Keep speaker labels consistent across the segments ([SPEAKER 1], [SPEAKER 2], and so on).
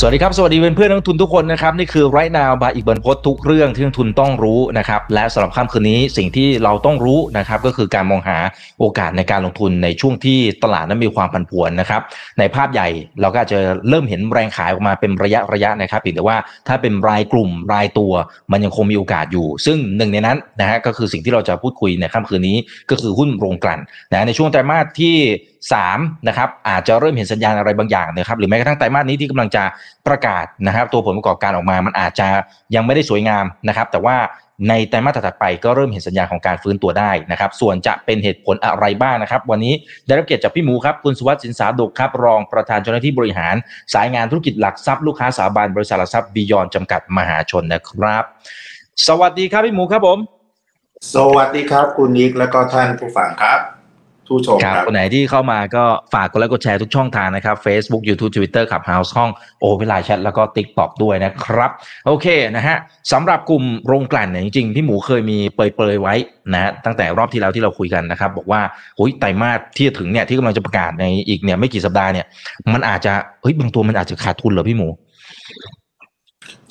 [SPEAKER 1] สวัสดีครับ สวัสดีเพื่อนเพื่อนนักทุนทุกคนนะครับ นี่คือไรนาวบายอีกบันพศทุกเรื่องที่นักทุนต้องรู้นะครับ และสำหรับค่ำคืนนี้สิ่งที่เราต้องรู้นะครับ ก็คือการมองหาโอกาสในการลงทุนในช่วงที่ตลาดนั้นมีความผันผวนนะครับ ในภาพใหญ่เราก็จจะเริ่มเห็นแรงขายออกมาเป็นระยะระยะนะครับเพียงแต่ว่าถ้าเป็นรายกลุ่มรายตัว มันยังคงมีโอกาสอยู่ ซึ่งหนึ่งในนั้นนะฮะก็คือสิ่งที่เราจะพูดคุยในค่ำคืนนี้ก็คือหุ้นโรงกลั่นนะในช่วงไตรมาสที่3นะครับอาจจะเริ่มเห็นสัญญาณอะไรบางอย่างนะครับหรือแม้กระทั่งไตรมาสนี้ที่กำลังจะประกาศนะครับ ตัวผลประกอบการออกมามันอาจจะยังไม่ได้สวยงามนะครับ แต่ว่าในไตรมาสถัดไปก็เริ่มเห็นสัญญาณของการฟื้นตัวได้นะครับ ส่วนจะเป็นเหตุผลอะไรบ้างนะครับ วันนี้ได้รับเกียรติจากพี่หมูครับคุณสุวัสดิ์สินสาดกครับ รองประธานเจ้าหน้าที่บริหาร สายงานธุรกิจหลักทรัพย์ลูกค้าสถาบันบริษัทหลักทรัพย์บียอนจำกัดมหาชนนะครับ สวัสดีครับพี่หมูครับผม
[SPEAKER 2] สวัสดีครับคุณนิกและก็ท่านผู้ฟังครับ ผู้ชม
[SPEAKER 1] ครับ
[SPEAKER 2] ครับ
[SPEAKER 1] คนไหนที่เข้ามาก็ฝากกดไลค์กดแชร์ทุกช่องทางนะครับ Facebook YouTube Twitter ขับ House ห้องโอเวลาแชทแล้วก็ TikTok ด้วยนะครับ โอเคนะฮะสำหรับกลุ่มโรงกลั่นเนี่ยจริงๆพี่หมูเคยมีเปรยๆไว้นะฮะตั้งแต่รอบที่แล้วที่เราคุยกันนะครับ บอกว่าโอ้ยไตรมาสที่จะถึงเนี่ยที่กำลังจะประกาศในอีกเนี่ยไม่กี่สัปดาห์เนี่ยมันอาจจะเฮ้ยบางตัวมันอาจจะขาดทุนเหรอพี่หมู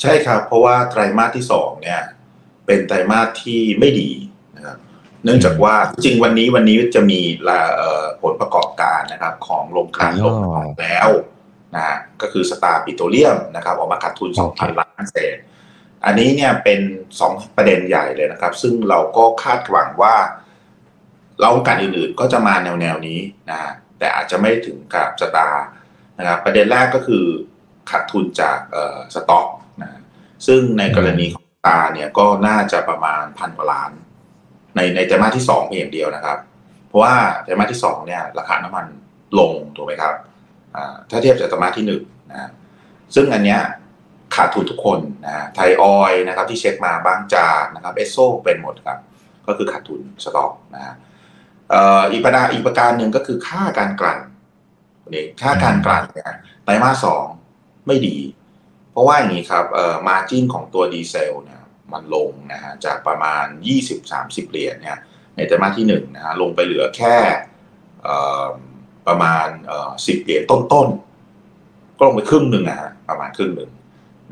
[SPEAKER 2] ใช่ครับ เพราะว่าไตรมาสที่สองเนี่ย เป็นไตรมาสที่ไม่ดีนะครับ เนื่องจากว่าจริงๆวันนี้วันนี้จะมีละเอ่อผลประกอบการนะครับ ของโรงกลั่น
[SPEAKER 1] อ๋อ
[SPEAKER 2] ลงออกแล้วนะฮะก็คือ Star Petroleum นะครับออกมาขาดทุน
[SPEAKER 1] โอเค
[SPEAKER 2] 2,000 ล้านเศษ อันนี้เนี่ยเป็นสองประเด็นใหญ่เลยนะครับ ซึ่งเราก็คาดหวังว่าเราการอื่นๆก็จะมาแนวแนวๆนี้นะฮะแต่อาจจะไม่ถึงกับสตาร์นะครับประเด็นแรกก็คือขาดทุนจากเอ่อสต็อกนะฮะซึ่งในกรณีของตาเนี่ยก็น่าจะประมาณพันกว่าล้าน ในในไตรมาสที่สองเพียงอย่างเดียวนะครับ เพราะว่าไตรมาสที่สองเนี่ยราคาน้ำมันลงถูกไหมครับถ้าเทียบจากไตรมาสที่หนึ่งนะซึ่งอันเนี้ยขาดทุนทุกคนนะไทยออยนะครับที่เช็คมาบางจากนะครับเอสโซเป็นหมดครับ ก็คือขาดทุนสต็อกนะฮะอีกประการอีกประการหนึ่งก็คือค่าการกลั่นนี่ค่าการกลั่นเนี่ยไตรมาสสองไม่ดี เพราะว่าอย่างนี้ครับเอ่อมาจิ้นของตัวดีเซลเนี่ย มันลงนะฮะจากประมาณ 20-30 เหรียญเนี่ยในไตรมาสที่หนึ่งนะฮะลงไปเหลือแค่ประมาณ 10 เหรียญต้นๆ ก็ลงไปครึ่งหนึ่งนะฮะประมาณครึ่งหนึ่ง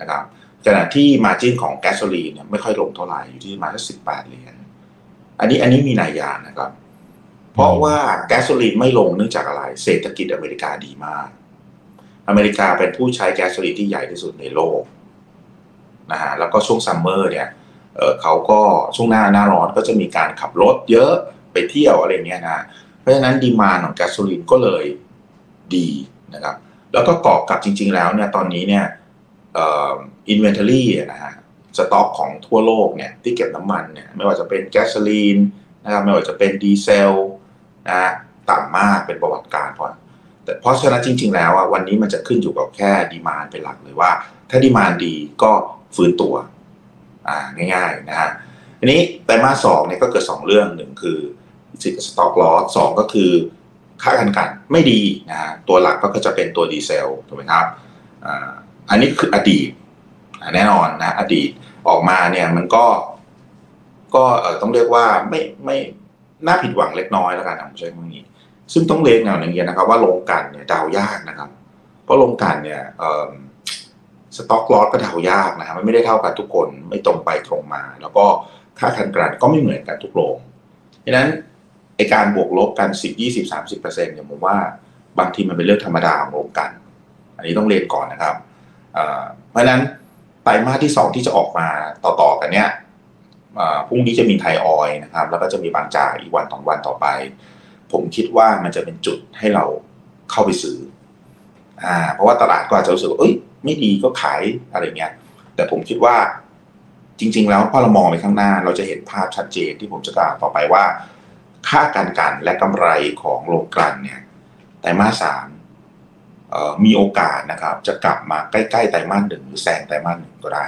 [SPEAKER 2] นะครับขณะที่ margin ของแก๊สโซลีนเนี่ยไม่ค่อยลงเท่าไหร่อยู่ที่ประมาณสัก18เหรียญอันนี้อันนี้มีนัยยะนะครับ เพราะว่าแก๊สโซลีนไม่ลงเนื่องจากอะไร เศรษฐกิจอเมริกาดีมาก อเมริกาเป็นผู้ใช้แก๊สโซลีนที่ใหญ่ที่สุดในโลก นะฮะแล้วก็ช่วง summer เนี่ยเขาก็ช่วงหน้าหน้าร้อนก็จะมีการขับรถเยอะไปเที่ยวอะไรเงี้ยนะเพราะฉะนั้น demand ของแก๊สโซลีนก็เลยดีนะครับแล้วก็ประกอบกับจริง ๆ แล้วเนี่ยตอนนี้เนี่ย inventory นะฮะสต็อกของทั่วโลกเนี่ยที่เก็บน้ำมันเนี่ยไม่ว่าจะเป็นแก๊สโซลีนนะครับไม่ว่าจะเป็นดีเซลนะฮะต่ำมากเป็นประวัติการณ์เพราะแต่เพราะฉะนั้นจริง ๆ แล้วอะวันนี้มันจะขึ้นอยู่กับแค่ demand เป็นหลักเลยว่า ถ้า demand ดีก็ ฟื้นตัวอ่าง่ายๆนะฮะทีนี้ไตรมาสสองเนี่ยก็เกิดสองเรื่องหนึ่งคือstock loss สองก็คือค่าการกลั่นไม่ดีนะฮะตัวหลักก็จะเป็นตัวดีเซลถูกไหมครับอ่าอันนี้คืออดีตแน่นอนนะ อดีตออกมาเนี่ยมันก็ ก็เออต้องเรียกว่าไม่ไม่น่าผิดหวังเล็กน้อยแล้วกันนะผมใช้คำนี้ ซึ่งต้องเรียนไว้อย่างเงี้ยนะครับ ว่าโรงกลั่นเนี่ยเดายากนะครับ เพราะโรงกลั่นเนี่ย stock loss ก็เดายากนะครับมันไม่ได้เท่ากันทุกคนไม่ตรงไปตรงมา แล้วก็ค่าคันกลั่นก็ไม่เหมือนกันทุกโรงดังนั้นไอการบวกลบกัน 10 20 30เปอร์เซ็นต์เนี่ยผมว่าบางทีมันเป็นเรื่องธรรมดาของโรงกัน อันนี้ต้องเรียนก่อนนะครับ เพราะฉะนั้นไตรมาสที่ 2 ที่จะออกมาต่อๆกันเนี่ยพรุ่งนี้จะมีไทยออยนะครับ แล้วก็จะมีบางจากอีกวันสองวันต่อไป ผมคิดว่ามันจะเป็นจุดให้เราเข้าไปซื้อ อ่าเพราะว่าตลาดก็อาจจะรู้สึกว่าเอ้ยไม่ดีก็ขายอะไรเงี้ยแต่ผมคิดว่าจริง ๆ แล้วพอเรามองไปข้างหน้าเราจะเห็นภาพชัดเจนที่ผมจะกล่าวต่อไปว่า ค่าการกันและกำไรของโรงกลั่นเนี่ยไตรมาสสามมีโอกาสนะครับ จะกลับมาใกล้ๆไตรมาสหนึ่งหรือแซงไตรมาสหนึ่งก็ได้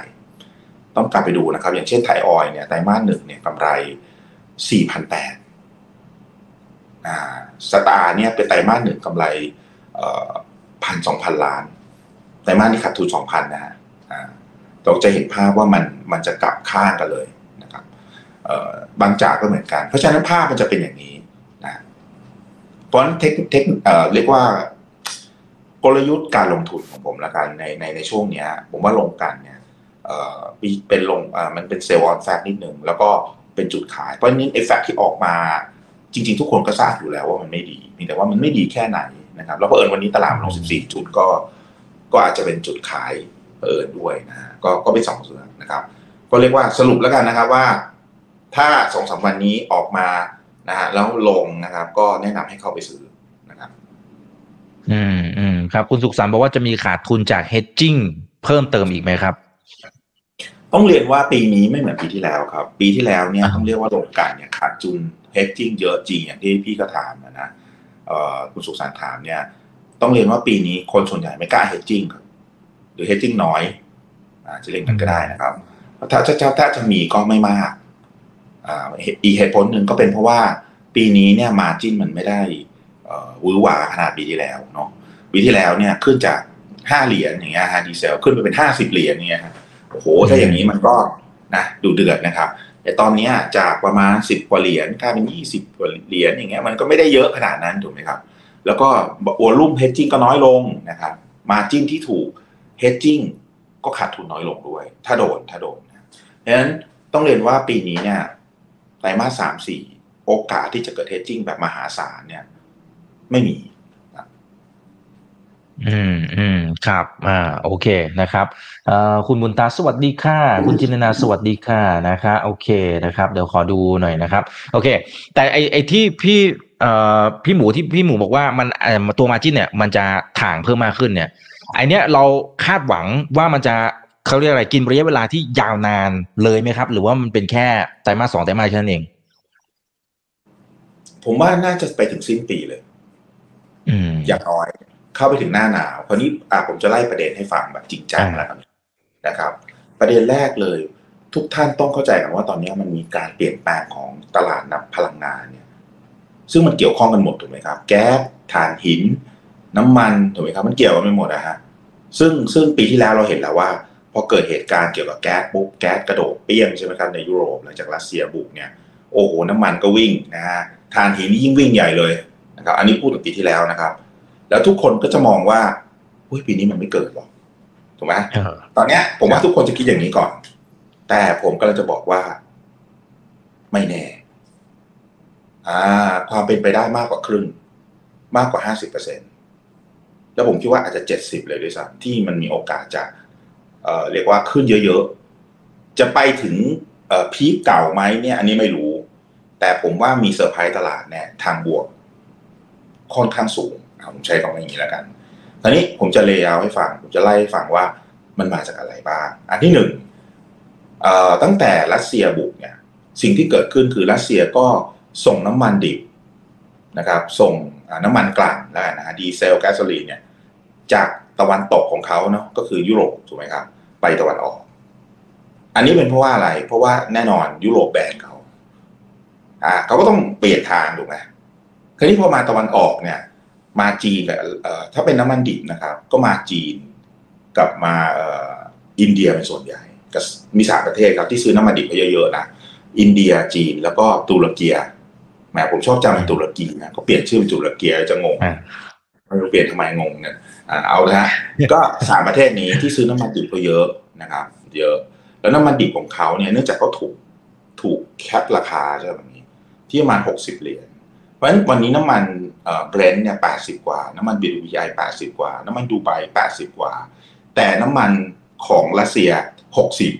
[SPEAKER 2] ต้องกลับไปดูนะครับ อย่างเช่นไทยออยเนี่ยไตรมาสหนึ่งเนี่ยกำไรสี่พันแปดอ่าสตาร์เนี่ยเป็นไตรมาสหนึ่งกำไร พันสองพันล้านไตรมาสนี้ขาดทุนสองพันนะฮะอ่าเราจะเห็นภาพว่ามันมันจะกลับข้างกันเลยนะครับบางจากก็เหมือนกัน เพราะฉะนั้นภาพมันจะเป็นอย่างนี้เพราะฉะนั้นเทคเทคเรียกว่ากลยุทธ์การลงทุนของผมละกันในในในช่วงเนี้ย ผมว่าลงกันเนี่ยเอ่อเป็นลงมันเป็นเซลล์ออนแฟกนิดหนึ่งแล้วก็เป็นจุดขาย เพราะนั้ไอ้แฟกที่ออกมาจริง ๆ ทุกคนก็ทราบอยู่แล้วว่ามันไม่ดีเพีแต่ว่ามันไม่ดีแค่ไหน นะครับแล้วเผอิญวันนี้ตลาดลง 14 จุดก็ก็อาจจะเป็นจุดขายเผอิญด้วยนะฮะก็ก็เป็นสองส่วนนะครับ ก็เรียกว่าสรุปแล้วกันนะครับว่า ถ้าสองสามวันนี้ออกมานะฮะแล้วลงนะครับ ก็แนะนำให้เข้าไปซื้อนะครับ
[SPEAKER 1] อืมอืมครับ คุณสุขสันต์บอกว่าจะมีขาดทุนจาก hedging เพิ่มเติมอีกไหมครับ
[SPEAKER 2] ต้องเรียนว่าปีนี้ไม่เหมือนปีที่แล้วครับ ปีที่แล้วเนี่ย
[SPEAKER 1] อ่า
[SPEAKER 2] ต้องเรียกว่าโรงกลั่นเนี่ยขาดทุน hedging เยอะจริงอย่างที่พี่ก็ถามนะนะเอ่อ คุณสุขสันต์ถามเนี่ย ต้องเรียนว่าปีนี้คนส่วนใหญ่ไม่กล้า hedging ครับหรือ hedging น้อยอาจะเรียกกันก็ได้นะครับถ้าถ้าถ้าถ้าจะมีก็ไม่มากอีเหตุผลหนึ่งก็เป็นเพราะว่าปีนี้เนี่ยมาจิ้นมันไม่ได้เอ่อหวือหวาขนาดปีที่แล้วเนาะปีที่แล้วเนี่ยขึ้นจากห้าเหรียญอย่างเงี้ยฮะดีเซลขึ้นไปเป็นห้าสิบเหรียญเนี่ยโอ้โหถ้าอย่างนี้มันก็นะดูเดือดนะครับ แต่ตอนนี้จากประมาณสิบกว่าเหรียญกลายเป็นยี่สิบกว่าเหรียญอย่างเงี้ยมันก็ไม่ได้เยอะขนาดนั้นถูกไหมครับ แล้วก็วอลุ่มเฮดจิ้งก็น้อยลงนะครับมาจิ้นที่ถูกเฮดจิ้งก็ขาดทุนน้อยลงด้วย ถ้าโดนถ้าโดนนะดังนั้นต้องเรียนว่าปีนี้เนี่ยไตรมาสสามสี่โอกาสที่จะเกิดเฮดจิ้งแบบมหาศาลเนี่ยไม่มี
[SPEAKER 1] อืมอืมครับ อ่า โอเคนะครับเอ่อคุณบุญตาสวัสดีค่ะ คุณจินตนาสวัสดีค่ะนะคะโอเคนะครับ เดี๋ยวขอดูหน่อยนะครับ โอเค แต่ไอไอที่พี่เอ่อพี่หมูที่พี่หมูบอกว่ามันเอ่อตัวมาจิ้นเนี่ย มันจะถ่างเพิ่มมากขึ้นเนี่ยไอเนี้ยเราคาดหวังว่ามันจะเขาเรียกอะไรกินระยะเวลาที่ยาวนานเลยไหมครับ หรือว่ามันเป็นแค่ไตรมาสสองไตรมาสแค่นั้นเอง
[SPEAKER 2] ผมว่าน่าจะไปถึงสิ้นปีเลย
[SPEAKER 1] อืม
[SPEAKER 2] อย่างน้อย เข้าไปถึงหน้าหนาวคราวนี้อะผมจะไล่ประเด็นให้ฟังแบบจริงจัง
[SPEAKER 1] อ่า
[SPEAKER 2] แล้วกันนะครับ ประเด็นแรกเลย ทุกท่านต้องเข้าใจกันว่าตอนนี้มันมีการเปลี่ยนแปลงของตลาดนับพลังงานเนี่ยซึ่งมันเกี่ยวข้องกันหมดถูกไหมครับ แก๊สถ่านหิน น้ำมันถูกไหมครับ มันเกี่ยวกันไปหมดนะฮะซึ่งซึ่งปีที่แล้วเราเห็นแล้วว่าพอเกิดเหตุการณ์เกี่ยวกับแก๊สปุ๊บแก๊สกระโดดเปี้ยงใช่ไหมครับในยุโรปหลังจากรัสเซียบุกเนี่ยโอ้โหน้ำมันก็วิ่งนะฮะถ่านหินนี่ยิ่งวิ่งใหญ่เลยนะครับอันนี้พูดถึงปีที่แล้วนะครับ แล้วทุกคนก็จะมองว่าอุ้ยปีนี้มันไม่เกิดหรอกถูกไหม
[SPEAKER 1] เออ
[SPEAKER 2] ตอนเนี้ย ผมว่าทุกคนจะคิดอย่างนี้ก่อน แต่ผมก็เลยจะบอกว่า ไม่แน่ อ่า ความเป็นไปได้มากกว่าครึ่ง มากกว่าห้าสิบเปอร์เซ็นแล้วผมคิดว่าอาจจะเจ็ดสิบเลยด้วยซ้ำที่มันมีโอกาสจะเอ่อเรียกว่าขึ้นเยอะๆ จะไปถึงเอ่อ peak เก่าไหมเนี่ย อันนี้ไม่รู้ แต่ผมว่ามีเซอร์ไพรส์ตลาดแน่ทางบวกค่อนข้างสูง ผมใช้คำว่าอย่างนี้แล้วกันคราวนี้ผมจะ layer ให้ฟังผมจะไล่ให้ฟังว่ามันมาจากอะไรบ้าง อันที่หนึ่งตั้งแต่รัสเซียบุกเนี่ยสิ่งที่เกิดขึ้นคือรัสเซียก็ส่งน้ำมันดิบนะครับ ส่งน้ำมันกลั่นแล้วนะฮะดีเซลแก๊สโซลีนเนี่ยจากตะวันตกของเขาเนาะก็คือยุโรปถูกไหมครับ ไปตะวันออก อันนี้เป็นเพราะว่าอะไร เพราะว่าแน่นอนยุโรปแบนเขาอ่าเขาก็ต้องเปลี่ยนทางถูกไหมคราวนี้พอมาตะวันออกเนี่ย มาจีนกับเอ่อถ้าเป็นน้ำมันดิบนะครับ ก็มาจีนกับมาเอ่ออินเดียเป็นส่วนใหญ่ก็มีสามประเทศครับที่ซื้อน้ำมันดิบไปเยอะๆนะอินเดียจีนแล้วก็ตุรกีแหมผมชอบจำเป็นตุรกีนะก็เปลี่ยนชื่อเป็นตุรกีจะงง
[SPEAKER 1] อ่า
[SPEAKER 2] ไม่รู้เปลี่ยนทำไมงงเนี่ยอ่าเอาละฮะก็สามประเทศนี้ที่ซื้อน้ำมันดิบก็เยอะนะครับ เยอะ แล้วน้ำมันดิบของเขาเนี่ยเนื่องจากเขาถูกถูกแคปราคาใช่ไหมแบบนี้ ที่ประมาณหกสิบเหรียญ เพราะฉะนั้นวันนี้น้ำมันเอ่อเบรนท์เนี่ยแปดสิบกว่า น้ำมันบีดูไอแปดสิบกว่า น้ำมันดูไบแปดสิบกว่า แต่น้ำมันของรัสเซียหกสิบ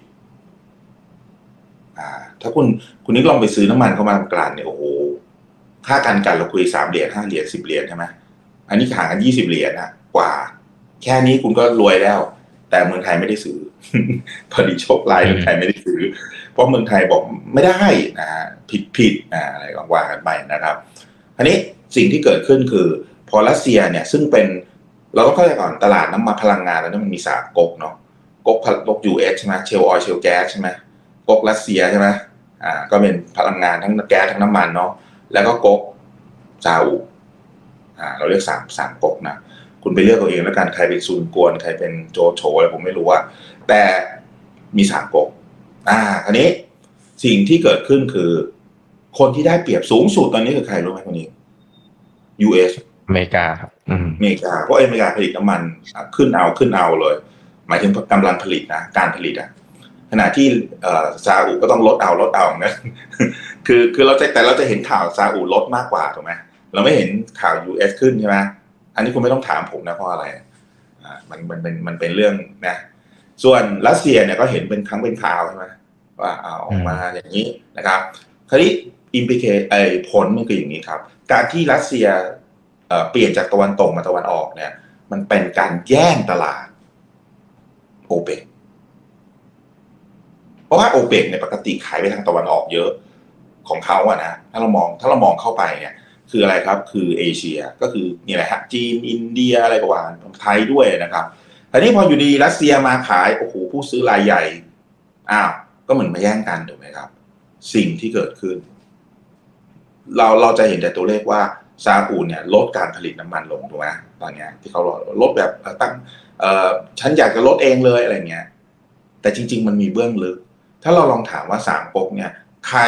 [SPEAKER 2] อ่าถ้าคุณคุณนึกลองไปซื้อน้ำมันเข้ามากลางเนี่ยโอ้โหค่าการกลั่นเราคุยสามเหรียญห้าเหรียญสิบเหรียญใช่ไหมอันนี้ห่างกันยี่สิบเหรียญนะกว่า แค่นี้คุณก็รวยแล้ว แต่เมืองไทยไม่ได้ซื้อพอดีโชคร้ายเมืองไทยไม่ได้ซื้อ เพราะเมืองไทยบอกไม่ได้นะฮะผิดผิดอ่าอะไรก็ว่ากันไปนะครับ อันนี้สิ่งที่เกิดขึ้นคือพอรัสเซียเนี่ยซึ่งเป็นเราต้องเข้าใจก่อนตลาดน้ำมันพลังงานแล้วเนี่ยมันมีสามก๊กเนาะก๊กพลก๊ก US ใช่ไหม shale oil shale gas ใช่ไหมก๊กรัสเซียใช่ไหมอ่าก็เป็นพลังงานทั้งแก๊สทั้งน้ำมันเนาะแล้วก็ก๊กซาอุอ่าเราเรียกสามสามก๊กนะคุณไปเลือกเอาเองแล้วกันใครเป็นซุนกวนใครเป็นโจโฉอะไรผมไม่รู้ว่าแต่มีสามก๊กอ่าคราวนี้สิ่งที่เกิดขึ้นคือ คนที่ได้เปรียบสูงสุดตอนนี้คือใครรู้ไหมคนนี้ US
[SPEAKER 1] อเมริกาครับอืม
[SPEAKER 2] อเมริกาเพราะอเมริกาผลิตน้ำมันอะขึ้นเอาขึ้นเอาเลย หมายถึงกำลังผลิตนะการผลิตอะขณะที่เอ่อซาอุก็ต้องลดเอาลดเอานะคือคือเราจะแต่เราจะเห็นข่าวซาอุลดมากกว่าถูกไหมเราไม่เห็นข่าว US ขึ้นใช่ไหมอันนี้คุณไม่ต้องถามผมนะเพราะอะไรอ่ามันมันเป็นมันเป็นเรื่องนะ ส่วนรัสเซียเนี่ยก็เห็นเป็นครั้งเป็นคราวใช่ไหมว่าเอาออกมาอย่างนี้นะครับคราวนี้ อิมพิเคไอผลมันคืออย่างนี้ครับ การที่รัสเซียเปลี่ยนจากตะวันตกมาตะวันออกเนี่ย มันเป็นการแย่งตลาดโอเปกเพราะว่าโอเปกในยปกติขายไปทางตะวันออกเยอะของเขาอะนะถ้าเรามองถ้าเรามองเข้าไปเนี่ย คืออะไรครับ คือเอเชียก็คือนี่แหละฮะจีนอินเดียอะไรก็ว่าไทยด้วยนะครับทีนี้พออยู่ดีรัสเซียมาขายโอ้โหผู้ซื้อรายใหญ่อ้าวก็เหมือนมาแย่งกันถูกไหมครับ สิ่งที่เกิดขึ้น เราเราจะเห็นแต่ตัวเลขว่าซาอุเนี่ยลดการผลิตน้ำมันลงถูกไหมตอนเนี้ยที่เขาลดแบบตั้งเออฉันอยากจะลดเองเลยอะไรเงี้ย แต่จริง ๆ มันมีเบื้องลึก ถ้าเราลองถามว่าสามก๊กเนี่ย ใคร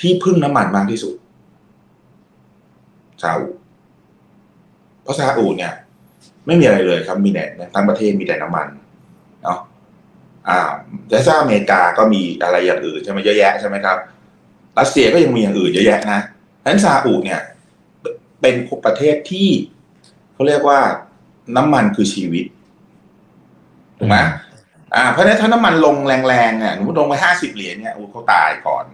[SPEAKER 2] ที่พึ่งน้ำมันมากที่สุดซาอุเพราะซาอุเนี่ย ไม่มีอะไรเลยครับมีแต่ทั้งประเทศมีแต่น้ำมันเนาะอ่าแต่ถ้าอเมริกาก็มีอะไรอย่างอื่นใช่ไหมเยอะแยะใช่ไหมครับรัสเซียก็ยังมีอย่างอื่นเยอะแยะนะ นั้นซาอุเนี่ยเป็นประเทศที่เขาเรียกว่าน้ำมันคือชีวิตถูกไหมอ่าเพราะนั้นถ้าน้ำมันลงแรงๆเนี่ยสมมติลงไปห้าสิบเหรียญเนี่ยอู้เขาตายก่อน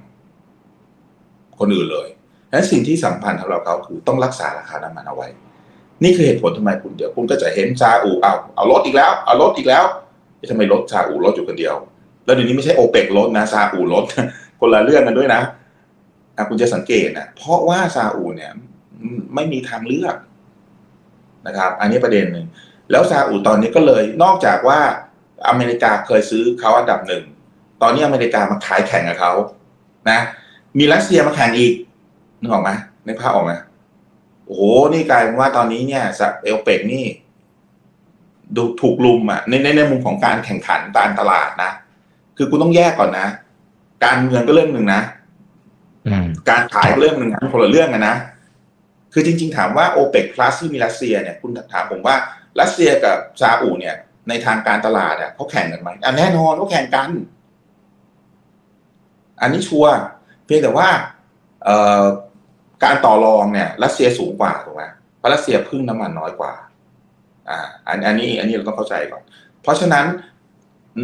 [SPEAKER 2] คนอื่นเลยนั้นสิ่งที่สำคัญสำหรับเขาคือต้องรักษาราคาน้ำมันเอาไว้ นี่คือเหตุผลทำไมคุณเดี๋ยวคุณก็จะเห็นซาอุเอาเอาลดอีกแล้ว เอาลดอีกแล้วทำไมลดซาอุลดอยู่คนเดียว แล้วเดี๋ยวนี้ไม่ใช่โอเปกลดนะซาอุลดคนละเรื่องกันด้วยนะ อะคุณจะสังเกตนะเพราะว่าซาอุเนี่ยไม่มีทางเลือกนะครับ อันนี้ประเด็นหนึ่งแล้วซาอุตอนนี้ก็เลยนอกจากว่าอเมริกาเคยซื้อเขาอันดับหนึ่งตอนนี้อเมริกามาขายแข่งกับเขานะ มีรัสเซียมาแข่งอีกนึกออกไหมนึกภาพออกไหมโอ้โหนี่กลายเป็นว่าตอนนี้เนี่ยเอลเปกนี่ ดูถูกลุมอะในในในมุมของการแข่งขันการตลาดนะ คือคุณต้องแยกก่อนนะ การเมืองก็เรื่องหนึ่งนะ การขายก็เรื่องหนึ่งนะคนละเรื่องกันนะ คือจริง ๆ ถามว่าโอเปกพลัสที่มีรัสเซียเนี่ยคุณถามผมว่ารัสเซียกับซาอุเนี่ย ในทางการตลาดอะเขาแข่งกันไหมอะแน่นอนเขาแข่งกัน อันนี้ชัวร์เพียงแต่ว่าเอ่อการต่อรองเนี่ย รัสเซียสูงกว่าถูกไหมเพราะรัสเซียพึ่งน้ำมันน้อยกว่า อ่า อันอันนี้ อันนี้เราต้องเข้าใจก่อน เพราะฉะนั้น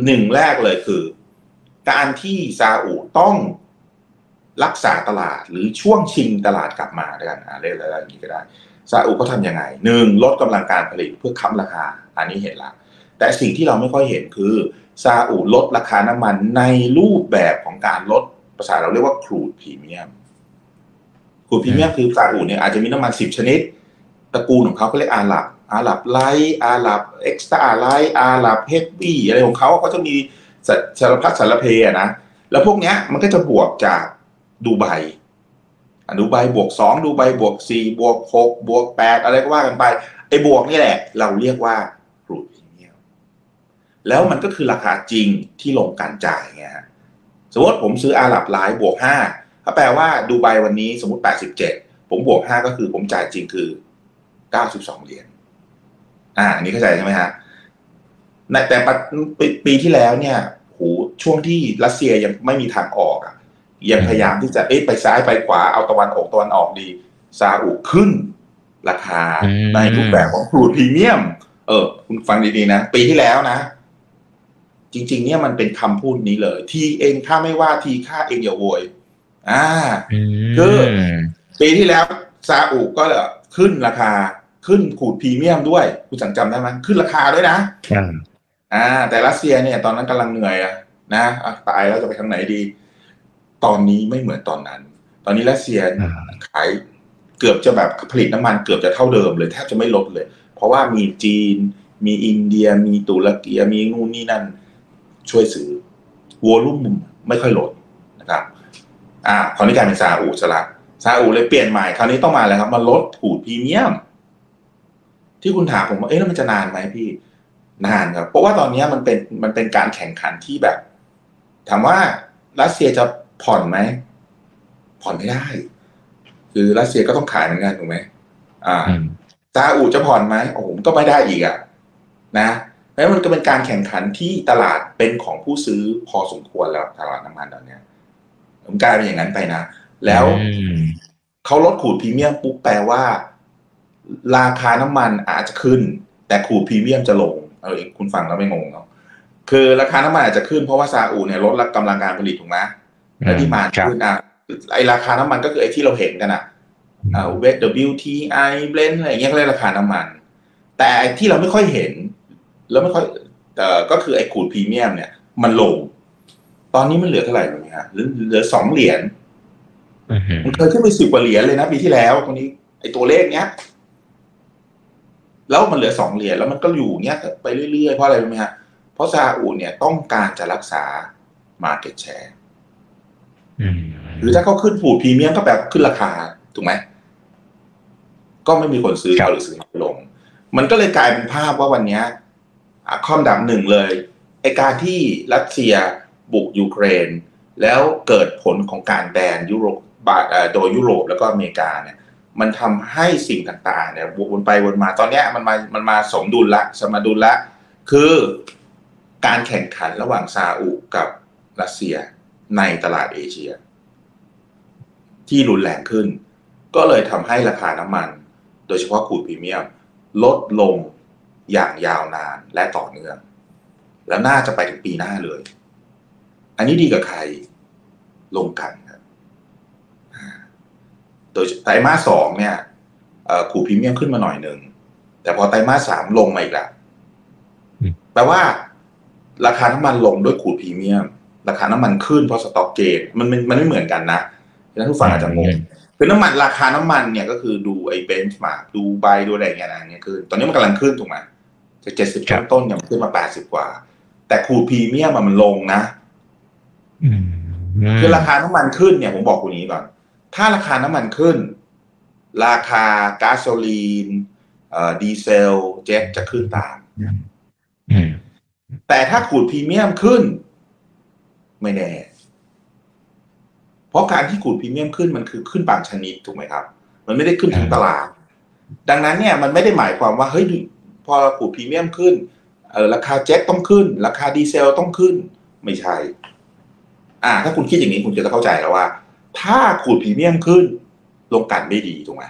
[SPEAKER 2] หนึ่งแรกเลยคือ การที่ซาอุต้อง รักษาตลาดหรือช่วงชิงตลาดกลับมาด้วยกันอ่าเรียกอะไรอย่างนี้ก็ได้ซาอุเขาทำยังไงหนึ่งลดกำลังการผลิตเพื่อค้ำราคา อันนี้เห็นละ แต่สิ่งที่เราไม่ค่อยเห็นคือซาอุลดราคาน้ำมันในรูปแบบของการลดภาษาเราเรียกว่าครูดพรีเมียมcrude premium คือซาอุเนี่ยอาจจะมีน้ำมันสิบชนิดตระกูลของเขาเขาเรียกอาหรับอาหรับ light อาหรับ extra light อาหรับ heavy อะไรของเขาก็จะมีสารพัดสารเพอะนะแล้วพวกเนี้ยมันก็จะบวกจาก ดูไบอดูไบบวกสองดูไบบวกสี่บวกหกบวกแปดอะไรก็ว่ากันไปไอ้บวกนี่แหละ เราเรียกว่า crude premium แล้วมันก็คือราคาจริงที่ลงการจ่ายไงฮะสมมติผมซื้ออาหรับไลท์บวกห้าก็แปลว่าดูไบวันนี้สมมติแปดสิบเจ็ดผมบวกห้าก็คือผมจ่ายจริงคือเก้าสิบสองเหรียญอ่าอันนี้เข้าใจใช่ไหมฮะในแต่ปปีที่แล้วเนี่ยโหช่วงที่รัสเซียยังไม่มีทางออกอะ ยังพยายามที่จะเอ๊ะไปซ้ายไปขวาเอาตะวันออกตะวันออกดีซาอุขึ้น ราคา
[SPEAKER 1] อืม
[SPEAKER 2] ในรูปแบบของครูดพรีเมียม เออ คุณฟังดีๆนะ ปีที่แล้วนะ จริง ๆ เนี่ยมันเป็นคำพูดนี้เลย ทีเองข้าไม่ว่าทีข้าเองอย่าโวย อ่าคือปีที่แล้วซาอุก็ขึ้นราคาขึ้นขูดพรีเมียมด้วย คุณสังจำได้ไหมขึ้นราคาด้วยนะ
[SPEAKER 1] อ่า
[SPEAKER 2] อ่าแต่รัสเซียเนี่ย ตอนนั้นกำลังเหนื่อยอะนะอะตายแล้วจะไปทางไหนดี ตอนนี้ไม่เหมือนตอนนั้น ตอนนี้รัสเซีย
[SPEAKER 1] อ่า
[SPEAKER 2] ขายเกือบจะแบบผลิตน้ำมันเกือบจะเท่าเดิมเลยแทบจะไม่ลดเลย เพราะว่ามีจีน มีอินเดีย มีตุรกีมีนู่นนี่นั่น ช่วยซื้อวอลุ่มไม่ค่อยลดนะครับอ่าคราวนี้กลายเป็นซาอุซะละซาอุเลยเปลี่ยนใหม่คราวนี้ต้องมาแล้วครับมาลดขูดพรีเมียม ที่คุณถามผมว่าเอ๊ะแล้วมันจะนานไหมพี่ นานครับเพราะว่าตอนนี้มันเป็นมันเป็นการแข่งขันที่แบบถามว่ารัสเซียจะ ผ่อนไหม ผ่อนไม่ได้ คือรัสเซียก็ต้องขายเหมือนกันถูกไหมอ่า
[SPEAKER 1] อืม
[SPEAKER 2] ซาอุจะผ่อนไหมโอ้โหมันก็ไม่ได้อีกอะนะเพราะฉะนั้นมันก็เป็นการแข่งขันที่ตลาดเป็นของผู้ซื้อพอสมควรแล้วตลาดน้ำมันตอนเนี้ยมันกลายเป็นอย่างนั้นไปนะ แล้ว
[SPEAKER 1] อืม
[SPEAKER 2] เขาลดขูดพรีเมียมปุ๊บแปลว่า ราคาน้ำมันอาจจะขึ้น แต่ขูดพรีเมียมจะลงเออคุณฟังแล้วไม่งงเนาะคือราคาน้ำมันอาจจะขึ้นเพราะว่าซาอุเนี่ยลดกำลังการผลิตถูกไหม และที่มา
[SPEAKER 1] ครับ
[SPEAKER 2] ขึ้นอะไอราคาน้ำมันก็คือไอที่เราเห็นกันอะอ่าเวท WTI blend อะไรอย่างเงี้ยเขาเรียกราคาน้ำมัน แต่ไอ้ที่เราไม่ค่อยเห็น แล้วไม่ค่อยเอ่อก็คือไอ้ขูดพรีเมียมเนี่ย มันลง ตอนนี้มันเหลือเท่าไหร่รู้ไหมฮะเหลือเหลือสองเหรียญ
[SPEAKER 1] อืม
[SPEAKER 2] มันเคยขึ้นไปสิบกว่าเหรียญเลยนะปีที่แล้วตรงนี้ ไอ้ตัวเลขเนี้ยแล้วมันเหลือสองเหรียญแล้วมันก็อยู่เนี้ยไปเรื่อยๆเพราะอะไรรู้ไหมฮะเพราะซาอุเนี่ยต้องการจะรักษา market share
[SPEAKER 1] อืม
[SPEAKER 2] หรือถ้าเขาขึ้นผูดพรีเมียมก็แปลว่าขึ้นราคา ถูกไหม ก็ไม่มีคนซื้อ
[SPEAKER 1] ครับ
[SPEAKER 2] เขาหรือซื้อน้อยลง มันก็เลยกลายเป็นภาพว่าวันเนี้ยอะข้อมดับหนึ่งเลย ไอการที่รัสเซียบุกยูเครน แล้วเกิดผลของการแบนยุโรปบาเอ่อโดยยุโรปแล้วก็อเมริกาเนี่ย มันทำให้สิ่งต่างๆเนี่ยวนไปวนมา ตอนเนี้ยมันมา มันมาสมดุลละ สมดุลละ คือการแข่งขันระหว่างซาอุกับรัสเซีย ในตลาดเอเชีย ที่รุนแรงขึ้น ก็เลยทำให้ราคาน้ำมัน โดยเฉพาะขูดพรีเมียม ลดลงอย่างยาวนานและต่อเนื่อง แล้วน่าจะไปถึงปีหน้าเลย อันนี้ดีกับใครลงกันครับอ่าโดยไตรมาสสองเนี่ยเอ่อ crude premium ขึ้นมาหน่อยหนึ่ง แต่พอไตรมาสสามลงมาอีกแล้ว
[SPEAKER 1] อืม
[SPEAKER 2] แปลว่า ราคาน้ำมันลงด้วย crude premium ราคาน้ำมันขึ้นเพราะ stock gain มันมันมันไม่เหมือนกันนะท่านผู้ฟังอาจจะงงคือน้ำมันราคาน้ำมันเนี่ยก็คือดูไอ้ benchmark ดูไบดูอะไรอย่างเงี้ยนะเนี่ยคือตอนนี้มันกำลังขึ้นถูกไหมจากเจ็ดสิบ
[SPEAKER 1] ครับ
[SPEAKER 2] ต้นๆเนี่ยมันขึ้นมาแปดสิบกว่า แต่ crude premium อะมันลงนะ
[SPEAKER 1] อืม
[SPEAKER 2] คือราคาน้ำมันขึ้นเนี่ยผมบอกคุณนี้ก่อน ถ้าราคาน้ำมันขึ้น ราคาก๊าซโซลีนเอ่อดีเซล เจ็ตจะขึ้นตาม
[SPEAKER 1] อืม
[SPEAKER 2] แต่ถ้า crude premium ขึ้น ไม่แน่ เพราะการที่ crude premium ขึ้นมันคือขึ้นบางชนิดถูกไหมครับ มันไม่ได้ขึ้นทั้งตลาด ดังนั้นเนี่ยมันไม่ได้หมายความว่าเฮ้ยพอ crude premium ขึ้นเออราคาเจ็ตต้องขึ้น ราคาดีเซลต้องขึ้น ไม่ใช่ อ่า ถ้าคุณคิดอย่างนี้คุณจะเข้าใจแล้วว่า ถ้า crude premium ขึ้นโรงกลั่นไม่ดีถูกไหม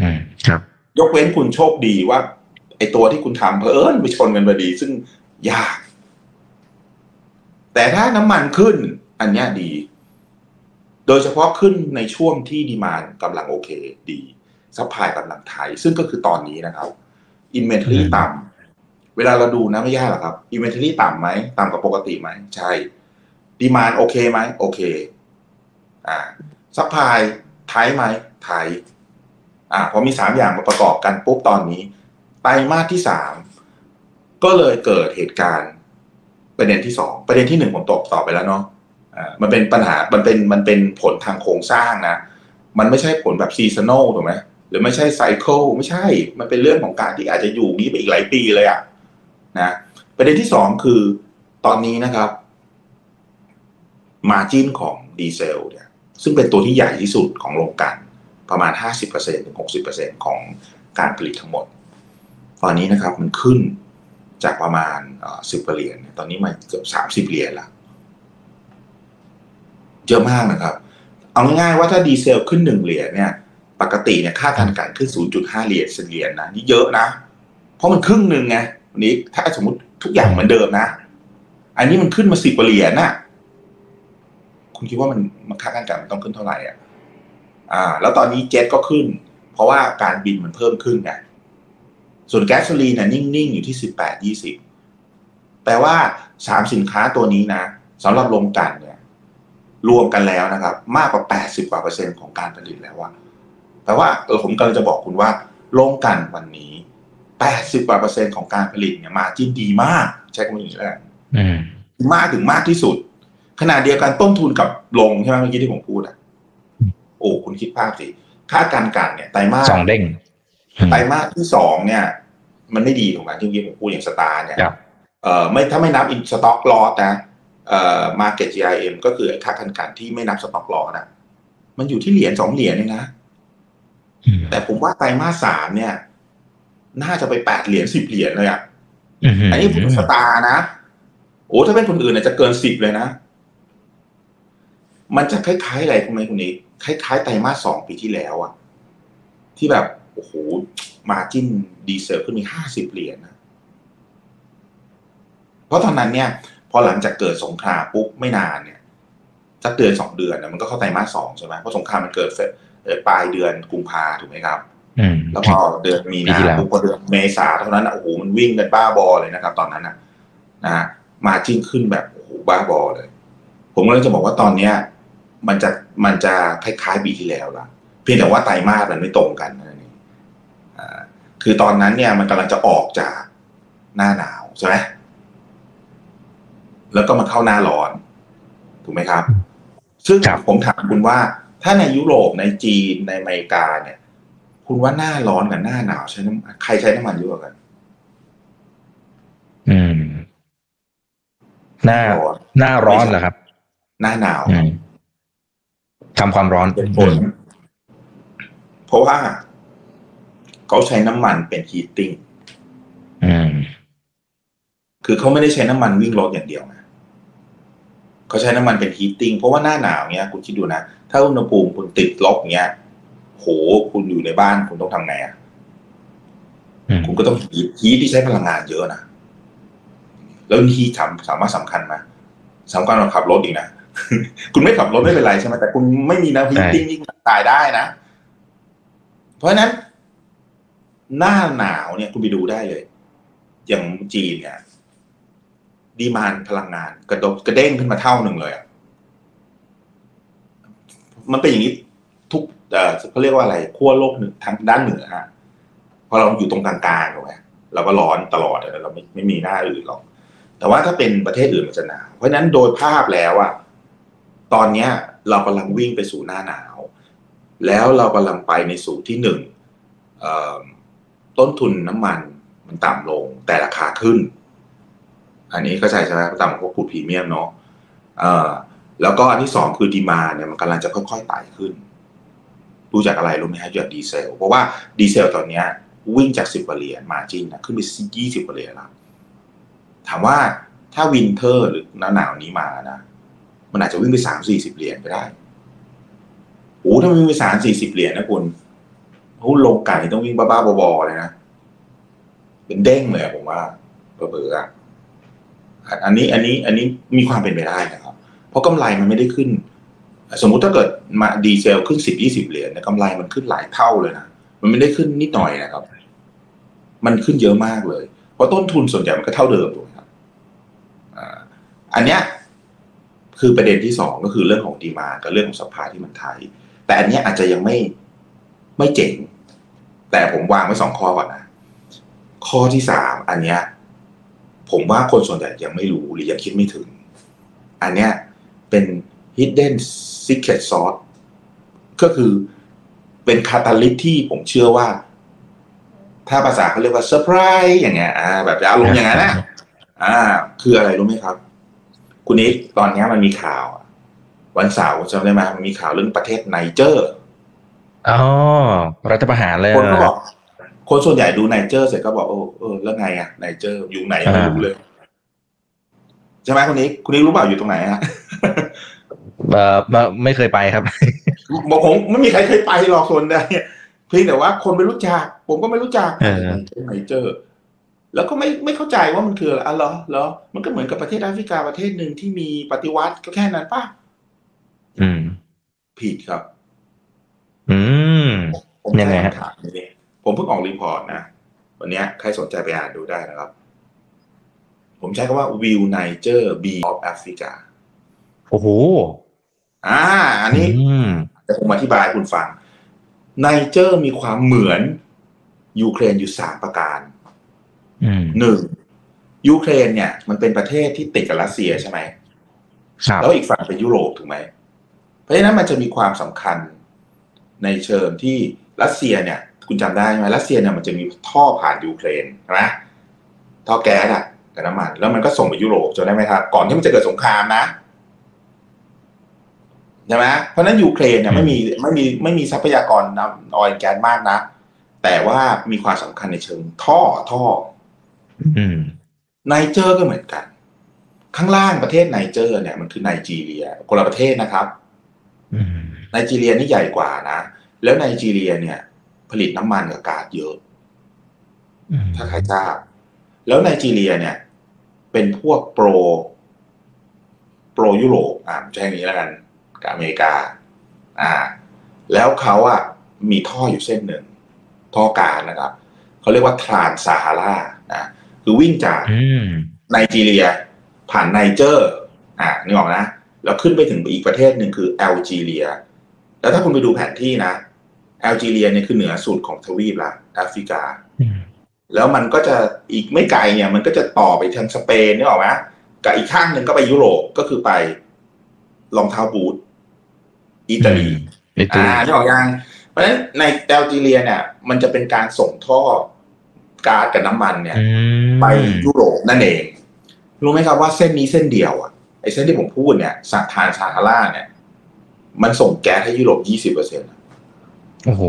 [SPEAKER 1] อืมครับ
[SPEAKER 2] ยกเว้นคุณโชคดีว่า ไอ้ตัวที่คุณทำเพอเอิญไปชนกันพอดี ซึ่งยาก แต่ถ้าน้ำมันขึ้นอันเนี้ยดี โดยเฉพาะขึ้นในช่วงที่ demand กำลังโอเคดีsupply กำลัง tight ซึ่งก็คือตอนนี้นะครับ inventory อื
[SPEAKER 1] ม
[SPEAKER 2] ต่ำเวลาเราดูนะไม่ยากหรอกครับ inventory ต่ำไหมต่ำกว่าปกติไหมใช่ demand โอเคไหมโอเคอ่า supply tight ไหม tight อ่าพอมีสามอย่างมาประกอบกันปุ๊บตอนนี้ไตรมาสที่สามก็เลยเกิดเหตุการณ์ ประเด็นที่สองประเด็นที่หนึ่งผมตอบตอบไปแล้วเนาะมันเป็นปัญหา มันเป็น มันเป็นผลทางโครงสร้างนะ มันไม่ใช่ผลแบบ seasonal ถูกไหมหรือไม่ใช่ cycle ไม่ใช่ มันเป็นเรื่องของการที่อาจจะอยู่นี้ไปอีกหลายปีเลยอะนะ ประเด็นที่สองคือตอนนี้นะครับ margin ของดีเซลเนี่ย ซึ่งเป็นตัวที่ใหญ่ที่สุดของโรงกลั่นประมาณ 50%ถึง 60%ของการผลิตทั้งหมด ตอนนี้นะครับมันขึ้น จากประมาณสิบเหรียญเนี่ยตอนนี้มาเกือบสามสิบเหรียญละเยอะมากนะครับ เอาง่ายๆว่าถ้าดีเซลขึ้นหนึ่งเหรียญเนี่ย ปกติเนี่ยค่าการกันขึ้น 0.5 เหรียญเหรียญนะนี่เยอะนะ เพราะมันครึ่งหนึ่งไงวันนี้ถ้าสมมติทุกอย่างเหมือนเดิมนะ อันนี้มันขึ้นมาสิบเหรียญน่ะ คุณคิดว่ามันมันค่าการกันมันต้องขึ้นเท่าไหร่อะ อ่า แล้วตอนนี้เจ็ตก็ขึ้น เพราะว่าการบินมันเพิ่มขึ้นไง ส่วนแก๊สโซลีนน่ะนิ่ง ๆ อยู่ที่สิบแปดยี่สิบแปลว่าสามสินค้าตัวนี้นะสำหรับโรงกลันเนี่ยรวมกันแล้วนะครับ มากกว่าแปดสิบกว่าเปอร์เซ็นต์ของการผลิตแล้วว่าแปลว่าเออผมกำลังจะบอกคุณว่าโรงกลันวันนี้แปดสิบกว่าเปอร์เซ็นต์ของการผลิตเนี่ยมาจิ้นดีมาก ใช้คำนี้แล้วกัน
[SPEAKER 1] อืม
[SPEAKER 2] มากถึงมากที่สุดขณะเดียวกันต้นทุนกับลงใช่ไหมเมื่อกี้ที่ผมพูดอะ
[SPEAKER 1] อืม
[SPEAKER 2] โอ้คุณคิดภาพสิค่าการกันเนี่ยไตรมาส
[SPEAKER 1] สองเด้ง
[SPEAKER 2] ไตรมาสที่สองเนี่ย มันไม่ดีถูกไหมที่เมื่อกี้ผมพูดอย่างสตาร์เนี่ย
[SPEAKER 1] ครับ
[SPEAKER 2] เอ่อไม่ถ้าไม่นับอิน stock loss นะเอ่อ market GRM ก็คือไอ้ค่าการกลั่นที่ไม่นับ stock loss นะมันอยู่ที่เหรียญสองเหรียญเนี่ยนะ
[SPEAKER 1] อืม
[SPEAKER 2] แต่ผมว่าไตรมาสสามเนี่ย น่าจะไปแปดเหรียญสิบเหรียญเลยอะ
[SPEAKER 1] อืม
[SPEAKER 2] อันนี้ผมสตาร์นะโอ้ถ้าเป็นคนอื่นเนี่ยจะเกินสิบเลยนะ มันจะคล้ายๆอะไรคุณไหมคุณนี้คล้ายๆไตรมาสสองปีที่แล้วอะที่แบบ โอ้โหมาจิ้นดีเซลขึ้นมีห้าสิบเหรียญนะ เพราะตอนนั้นเนี่ย พอหลังจากเกิดสงครามปุ๊บไม่นานเนี่ยสักเดือนสองเดือนนะมันก็เข้าไตรมาสสองใช่ไหมเพราะสงครามมันเกิดเฟเอ่อปลายเดือนกุมภาถูกไหมครับ
[SPEAKER 1] อืม
[SPEAKER 2] แล้วพอเดือนมี
[SPEAKER 1] ปี
[SPEAKER 2] นา
[SPEAKER 1] ที่แล้ว
[SPEAKER 2] ปุ๊บพอเดือนเมษาเท่านั้นน่ะโอ้โหมันวิ่งกันบ้าบอเลยนะครับ ตอนนั้นนะนะฮะมาจิ้งขึ้นแบบโอ้โหบ้าบอเลย ผมก็เลยจะบอกว่าตอนเนี้ย มันจะมันจะคล้ายๆปีที่แล้วละเพียงแต่ว่าไตรมาสมันไม่ตรงกันนั่นเองอ่า คือตอนนั้นเนี่ยมันกำลังจะออกจากหน้าหนาวใช่ไหมแล้วก็มาเข้าหน้าร้อน ถูกไหมครับ ซึ่ง
[SPEAKER 1] ครับ
[SPEAKER 2] ผมถามคุณว่า ถ้าในยุโรปในจีนในอเมริกาเนี่ย คุณว่าหน้าร้อนกับหน้าหนาวใช้น้ำใครใช้น้ำมันเยอะกว่ากัน
[SPEAKER 1] อืม หน้า
[SPEAKER 2] ร้อน
[SPEAKER 1] หน้าร้อนเหรอครับ
[SPEAKER 2] หน้าหนาว
[SPEAKER 1] อืมทำความร้อน
[SPEAKER 2] เป็นผลเพราะว่า เขาใช้น้ำมันเป็น heating
[SPEAKER 1] อืม
[SPEAKER 2] คือเขาไม่ได้ใช้น้ำมันวิ่งรถอย่างเดียวนะเขาใช้น้ำมันเป็น heating เพราะว่าหน้าหนาวเนี้ย คุณคิดดูนะ ถ้าอุณหภูมิคุณติดลบเนี้ย โหคุณอยู่ในบ้านคุณต้องทำไงอะ
[SPEAKER 1] อืม
[SPEAKER 2] คุณก็ต้อง heat heat ที่ใช้พลังงานเยอะนะแล้ว heat สามสามารถสำคัญไหมสำคัญกว่าขับรถอีกนะคุณไม่ขับรถไม่เป็นไรใช่ไหมแต่คุณไม่มีน้ำ heating นี่คุณตายได้นะ เพราะฉะนั้น หน้าหนาวเนี่ยคุณไปดูได้เลย อย่างจีนเนี่ย demand พลังงาน กระดกกระเด้งขึ้นมาเท่าหนึ่งเลยอะมันเป็นอย่างนี้ทุกเออเขาเรียกว่าอะไรขั้วโลกหนึ่งทางด้านเหนือฮะพราะเราอยู่ตรงกลางๆถูกไหมเราก็ร้อนตลอดเราไม่ไม่มีหน้าอื่นหรอก แต่ว่าถ้าเป็นประเทศอื่นมันจะหนาว เพราะฉะนั้นโดยภาพแล้วอะตอนเนี้ย เรากำลังวิ่งไปสู่หน้าหนาว แล้วเรากำลังไปในสู่ที่หนึ่งเอ่อ ต้นทุนน้ำมันมันต่ำลงแต่ราคาขึ้น อันนี้เข้าใจใช่ไหมต่ำกว่าพวกคูดพรีเมียมเนาะแล้วก็อันที่สองคือ demand เนี่ยมันกำลังจะค่อยๆไต่ขึ้น ดูจากอะไรรู้ไหมฮะจากดีเซล เพราะว่าดีเซลตอนเนี้ยวิ่งจากสิบเหรียญ margin นะขึ้นไปยี่สิบเหรียญแล้วถามว่าถ้า winter หรือหน้าหนาวนี้มานะ มันอาจจะวิ่งไปสามสี่สิบเหรียญก็ได้โอ้ถ้ามันวิ่งไปสามสี่สิบเหรียญนะคุณ หุ้นโรงกลั่นต้องวิ่งบ้าๆบอๆเลยนะเป็นเด้งเลยผมว่าเบอร์ๆอะอันนี้อันนี้อันนี้มีความเป็นไปได้นะครับ เพราะกำไรมันไม่ได้ขึ้น สมมุติถ้าเกิดมาดีเซลขึ้นสิบยี่สิบเหรียญเนี่ยกำไรมันขึ้นหลายเท่าเลยนะมันไม่ได้ขึ้นนิดหน่อยนะครับ มันขึ้นเยอะมากเลย เพราะต้นทุนส่วนใหญ่มันก็เท่าเดิมถูกไหมครับอันเนี้ยคือประเด็นที่สองก็คือเรื่องของดีมากับเรื่องของสภาที่มันไทย แต่อันเนี้ยอาจจะยังไม่ไม่เจ๋ง แต่ผมวางไว้สองข้อก่อนนะข้อที่สามอันเนี้ยผมว่าคนส่วนใหญ่ยังไม่รู้หรือยังคิดไม่ถึง อันเนี้ยเป็น hidden secret sauce ก็คือเป็น catalyst ที่ผมเชื่อว่า ถ้าภาษาเขาเรียกว่าเซอร์ไพรส์อย่างเงี้ยอ่าแบบจะอารมณ์อย่างนั้นนะอ่า คืออะไรรู้ไหมครับ คุณนิกตอนเนี้ยมันมีข่าว วันเสาร์จำได้ไหมมันมีข่าวเรื่องประเทศไนเจอร์
[SPEAKER 1] อ๋อรัฐประหารเลย
[SPEAKER 2] คนก็บอกคนส่วนใหญ่ดูไนเจอร์เสร็จก็บอกโอ้เออแล้วไงอะไนเจอร์อยู่ไหนไม่รู้เลยใช่ไหมคุณนิกคุณนิกรู้เปล่าอยู่ตรงไหนฮะ
[SPEAKER 1] เออไม่ไม่เคยไปครับ
[SPEAKER 2] บอกผมไม่มีใครเคยไปหรอกส่วนใดเพียงแต่ว่าคนไม่รู้จัก ผมก็ไม่รู้จัก
[SPEAKER 1] เออ
[SPEAKER 2] ไนเจอร์แล้วก็ไม่ไม่เข้าใจว่ามันคืออะไรอ๋อเหรอเหรอมันก็เหมือนกับประเทศแอฟริกาประเทศหนึ่งที่มีปฏิวัติก็แค่นั้นป่ะ
[SPEAKER 1] อืม
[SPEAKER 2] ผิดครับ
[SPEAKER 1] อืม
[SPEAKER 2] ผม
[SPEAKER 1] ยังไงฮะ
[SPEAKER 2] ใช้คำถามนี้ผมเพิ่งออก report นะ วันเนี้ยใครสนใจไปอ่านดูได้นะครับ ผมใช้คำว่า will Niger be of Africa
[SPEAKER 1] โอ้โห
[SPEAKER 2] อ่า อันนี้
[SPEAKER 1] อืม
[SPEAKER 2] แต่ผมอธิบายให้คุณฟังไนเจอร์มีความเหมือน ยูเครนอยู่สามประการ
[SPEAKER 1] อืม
[SPEAKER 2] หนึ่งยูเครนเนี่ย มันเป็นประเทศที่ติดกับรัสเซียใช่ไหม
[SPEAKER 1] ครับ
[SPEAKER 2] แล้วอีกฝั่งเป็นยุโรปถูกไหม เพราะฉะนั้นมันจะมีความสำคัญ ในเชิงที่รัสเซียเนี่ยคุณจำได้ไหมรัสเซียเนี่ยมันจะมีท่อผ่านยูเครนใช่ไหมท่อแก๊สอะกับน้ำมัน แล้วมันก็ส่งไปยุโรปจำได้ไหมครับ ก่อนที่มันจะเกิดสงครามนะใช่ไหมเพราะฉะนั้นยูเครนเนี่ยไม่มีไม่มีไม่มีทรัพยากรน้ำ oil gas มากนะ แต่ว่ามีความสำคัญในเชิงท่อท่อ
[SPEAKER 1] อืม
[SPEAKER 2] ไนเจอร์ก็เหมือนกัน ข้างล่างประเทศไนเจอร์เนี่ยมันคือไนจีเรียคนละประเทศนะครับ
[SPEAKER 1] อืม
[SPEAKER 2] ไนจีเรียนี่ใหญ่กว่านะ แล้วไนจีเรียเนี่ย ผลิตน้ำมันกับก๊าซเยอะ
[SPEAKER 1] อืม
[SPEAKER 2] ถ้าใครทราบ แล้วไนจีเรียเนี่ย เป็นพวก pro pro ยุโรปอ่าใช้อย่างนี้แล้วกันกับอเมริกา อ่า แล้วเขาอะมีท่ออยู่เส้นหนึ่ง ท่อกลางนะครับ เขาเรียกว่า Trans-Sahara นะคือวิ่งจาก
[SPEAKER 1] อืม
[SPEAKER 2] ไนจีเรีย ผ่านไนเจอร์ อ่านึกออกนะ แล้วขึ้นไปถึงอีกประเทศหนึ่งคือแอลจีเรีย แล้วถ้าคุณไปดูแผนที่นะแอลจีเรียเนี่ยคือเหนือสุดของทวีปละแอฟริกา
[SPEAKER 1] อืม
[SPEAKER 2] แล้วมันก็จะอีกไม่ไกลเนี่ย มันก็จะต่อไปทางสเปนนึกออกไหมกับอีกข้างหนึ่งก็ไปยุโรปก็คือไปรองเท้าบูทอิตาลี
[SPEAKER 1] ไอ้ตัว
[SPEAKER 2] อ่านึกออกยังเพราะฉะนั้นในแอลจีเรียเนี่ย มันจะเป็นการส่งท่อก๊าซกับน้ำมันเนี่ย
[SPEAKER 1] อืม
[SPEAKER 2] ไปยุโรปนั่นเอง รู้ไหมครับว่าเส้นนี้เส้นเดียวอะไอ้เส้นที่ผมพูดเนี่ย Trans-Sahara เนี่ย มันส่งแก๊สให้ยุโรปยี่สิบเปอร์เซ็นต์
[SPEAKER 1] โอ้โห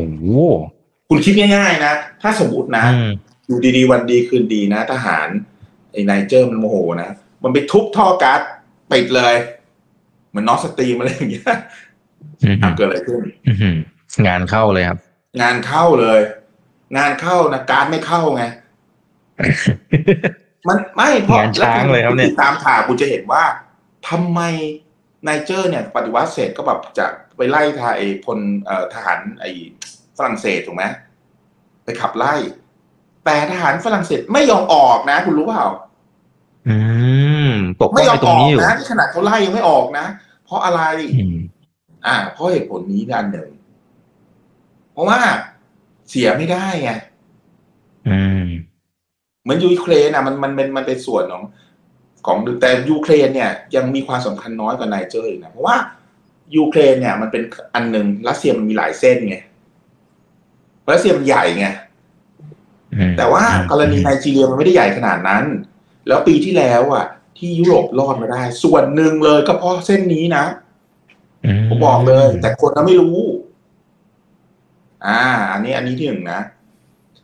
[SPEAKER 2] คุณคิดง่ายๆนะ ถ้าสมมตินะ
[SPEAKER 1] อืม
[SPEAKER 2] อยู่ดีๆ วันดีคืนดีนะ ทหารไอ้ไนเจอร์มันโมโหนะ มันไปทุบท่อก๊าซปิดเลยเหมือน Nord Stream อะไรอย่างเงี้ย
[SPEAKER 1] อืม
[SPEAKER 2] อะเกิดอะไรขึ้น
[SPEAKER 1] อืมงานเข้าเลยครับ
[SPEAKER 2] งานเข้าเลย งานเข้านะการดไม่เข้าไงมันไม่เพราะ
[SPEAKER 1] งานช้างเลยครับเนี่ย
[SPEAKER 2] ติดตามข่าวคุณจะเห็นว่าทำไมไนเจอร์เนี่ยปฏิวัติเสร็จก็แบบจะไปไล่ทหารไอ้พลเอ่อทหารไอ้ฝรั่งเศสถูกไหมไปขับไล่ แต่ทหารฝรั่งเศสไม่ยอมออกนะ คุณรู้เปล่า
[SPEAKER 1] อืมปกป้อง
[SPEAKER 2] ยอ
[SPEAKER 1] ไอ้ตรงนี้
[SPEAKER 2] อยู่ไม่ยอม
[SPEAKER 1] ออก
[SPEAKER 2] นะที่ขนาดเขาไล่ยังไม่ออกนะ เพราะอะไร
[SPEAKER 1] อืม
[SPEAKER 2] อ่า เพราะเหตุผลนี้ด้านหนึ่ง เพราะว่าเสียไม่ได้ไง
[SPEAKER 1] อืม
[SPEAKER 2] เหมือนยูเครนอะ มันมันเป็นมันเป็นส่วนของ ของแต่ยูเครนเนี่ยยังมีความสำคัญน้อยกว่าไนเจอร์อีกนะเพราะว่ายูเครนเนี่ยมันเป็นอันหนึ่งรัสเซียมันมีหลายเส้นไงรัสเซียมันใหญ่ไง
[SPEAKER 1] อืม
[SPEAKER 2] แต่ว่ากรณีไนจีเรียมันไม่ได้ใหญ่ขนาดนั้น แล้วปีที่แล้วอะ ที่ยุโรปรอดมาได้ ส่วนหนึ่งเลยก็เพราะเส้นนี้นะผมบอกเลย แต่คนก็ไม่รู้ อ่า อันนี้อันนี้ที่หนึ่งนะ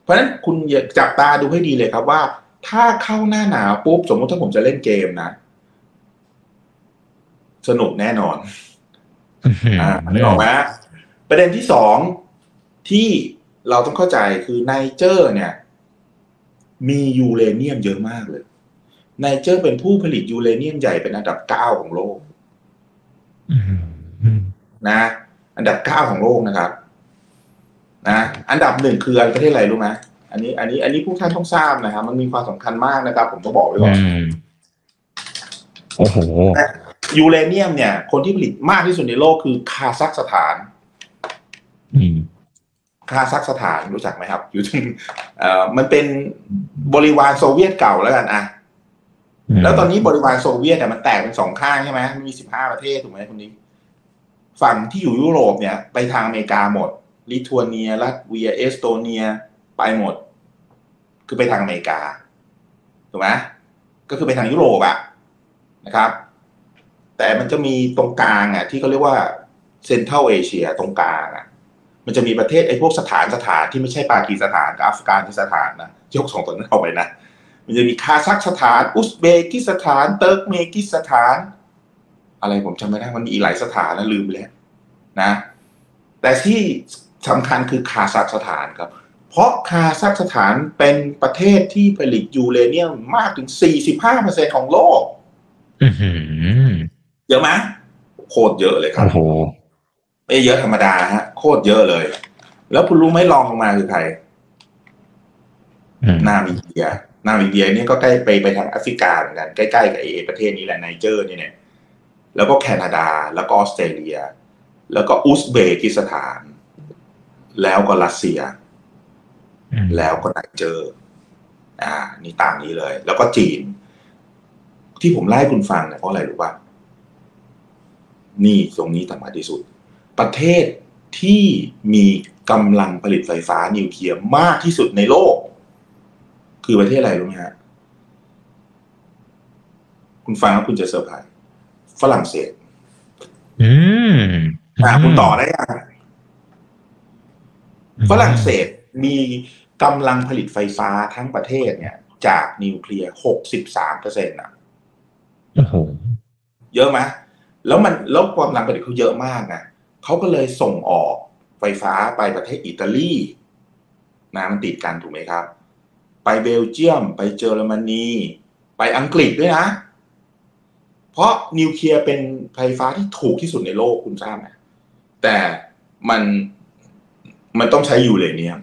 [SPEAKER 2] เพราะฉะนั้นคุณอย่าจับตาดูให้ดีเลยครับว่า ถ้าเข้าหน้าหนาวปุ๊บสมมติถ้าผมจะเล่นเกมนะ สนุกแน่นอน อ่านึกออกไหมประเด็นที่สองที่เราต้องเข้าใจคือไนเจอร์เนี่ย มียูเรเนียมเยอะมากเลยไนเจอร์เป็นผู้ผลิตยูเรเนียมใหญ่เป็นอันดับเก้าของโลก
[SPEAKER 1] อืมอืม
[SPEAKER 2] นะ อันดับเก้าของโลกนะครับ นะ อันดับหนึ่งคือประเทศอะไรรู้ไหม อันนี้ อันนี้ อันนี้ผู้ท่านต้องทราบนะครับมันมีความสำคัญมากนะครับ ผมต้องบอกไว้ก่อน
[SPEAKER 1] อืมโอ้โห
[SPEAKER 2] ยูเรเนียมเนี่ย คนที่ผลิตมากที่สุดในโลกคือคาซัคสถาน
[SPEAKER 1] อืม
[SPEAKER 2] คาซัคสถานรู้จักไหมครับ อยู่ที่เอ่อมันเป็นบริวารโซเวียตเก่าแล้วกันอะแล้วตอนนี้บริวารโซเวียตเนี่ยมันแตกเป็นสองข้างใช่ไหมมันมีสิบห้าประเทศถูกไหมคุณนิก ฝั่งที่อยู่ยุโรปเนี่ย ไปทางอเมริกาหมด ลิทัวเนียลัตเวีย เอสโตเนีย ไปหมด คือไปทางอเมริกาถูกไหมก็คือไปทางยุโรปอะนะครับ แต่มันจะมีตรงกลางอะที่เขาเรียกว่า Central Asia ตรงกลางอะมันจะมีประเทศไอ้พวกสถานสถานที่ไม่ใช่ปากีสถานกับอัฟกานิสถานนะยกสองตัวนั้นเข้าไปนะมันจะมีคาซัคสถาน อุซเบกิสถาน เติร์กเมกิสถาน อะไรผมจำไม่ได้มันมีอีกหลายสถานนะลืมไปแล้วนะ แต่ที่สำคัญคือคาซัคสถานครับ เพราะคาซัคสถานเป็นประเทศที่ผลิตยูเรเนียมมากถึง 45%ของโลก
[SPEAKER 1] อือหือ
[SPEAKER 2] เยอะไหมโคตรเยอะเลยครับ
[SPEAKER 1] โอ้โห
[SPEAKER 2] ไม่เยอะธรรมดาฮะ โคตรเยอะเลย แล้วคุณรู้ไหมรองลงมาคือใคร
[SPEAKER 1] อืม
[SPEAKER 2] นามิเบีย นามิเบียเนี่ยก็ใกล้ไปไปทางแอฟริกาเหมือนกัน ใกล้ๆกับเอประเทศนี้แหละไนเจอร์เนี่ยเนี่ยแล้วก็แคนาดา แล้วก็ออสเตรเลีย แล้วก็อุซเบกิสถาน แล้วก็รัสเซีย
[SPEAKER 1] อืม
[SPEAKER 2] แล้วก็ไนเจอร์อ่า นี่ตามนี้เลย แล้วก็จีน ที่ผมไล่คุณฟังเนี่ยเพราะอะไรรู้ป่ะนี่ตรงนี้สำคัญที่สุด ประเทศที่มีกำลังผลิตไฟฟ้านิวเคลียร์มากที่สุดในโลก คือประเทศอะไรรู้ไหมฮะ คุณฟังแล้วคุณจะเซอร์ไพรส์ฝรั่งเศส
[SPEAKER 1] อืม
[SPEAKER 2] อ่าคุณต่อได้ยังฝรั่งเศสมี กำลังผลิตไฟฟ้าทั้งประเทศเนี่ย จากนิวเคลียร์หกสิบสามเปอร์เซ็นต์อะ
[SPEAKER 1] โอ้โห
[SPEAKER 2] เยอะไหมแล้วมันแล้วความกำลังผลิตเขาเยอะมากนะเขาก็เลยส่งออกไฟฟ้าไปประเทศอิตาลีนะมันติดกันถูกไหมครับ ไปเบลเยียม ไปเยอรมนีไปอังกฤษด้วยนะ เพราะนิวเคลียร์เป็นไฟฟ้าที่ถูกที่สุดในโลกคุณทราบไหมแต่มันมันต้องใช้ยูเรเนียม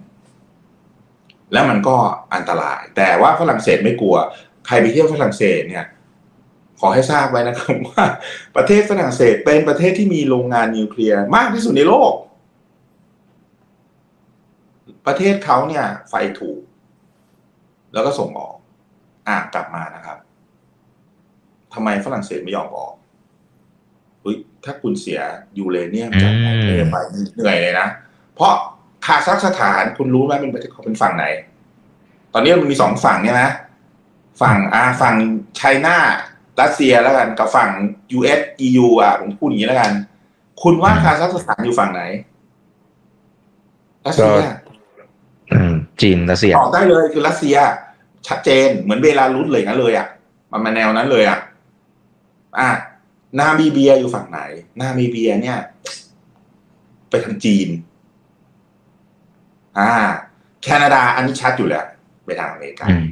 [SPEAKER 2] และมันก็อันตราย แต่ว่าฝรั่งเศสไม่กลัว ใครไปเที่ยวฝรั่งเศสเนี่ย ขอให้ทราบไว้นะครับว่า ประเทศฝรั่งเศสเป็นประเทศที่มีโรงงานนิวเคลียร์มากที่สุดในโลก ประเทศเขาเนี่ย ไฟถูก แล้วก็ส่งออก อ่ากลับมานะครับทำไมฝรั่งเศสไม่ยอมออกเฮ้ยถ้าคุณเสียยูเรเนียมจากไนเตรไปเหนื่อยเลยนะ เพราะ คาซัคสถานคุณรู้ไหมเป็นประเทศเขาเป็นฝั่งไหน ตอนนี้มันมีสองฝั่งเนี่ยนะฝั่งอาฝั่งไชน่ารัสเซียแล้วกัน กับฝั่ง US EU อะผมพูดอย่างนี้แล้วกัน คุณว่าคาซัคสถานอยู่ฝั่งไหนรัสเซีย
[SPEAKER 1] อืมจีนรัสเซีย
[SPEAKER 2] ตอบได้เลยคือรัสเซีย ชัดเจนเหมือนเบลารุสเลยงั้นเลยอะ มันมาแนวนั้นเลยอะ อะนามีเบียอยู่ฝั่งไหน นามีเบียเนี่ย ไปทางจีน อ่า แคนาดาอันนี้ชัดอยู่แล้วไปทางอเมริกา
[SPEAKER 1] อืม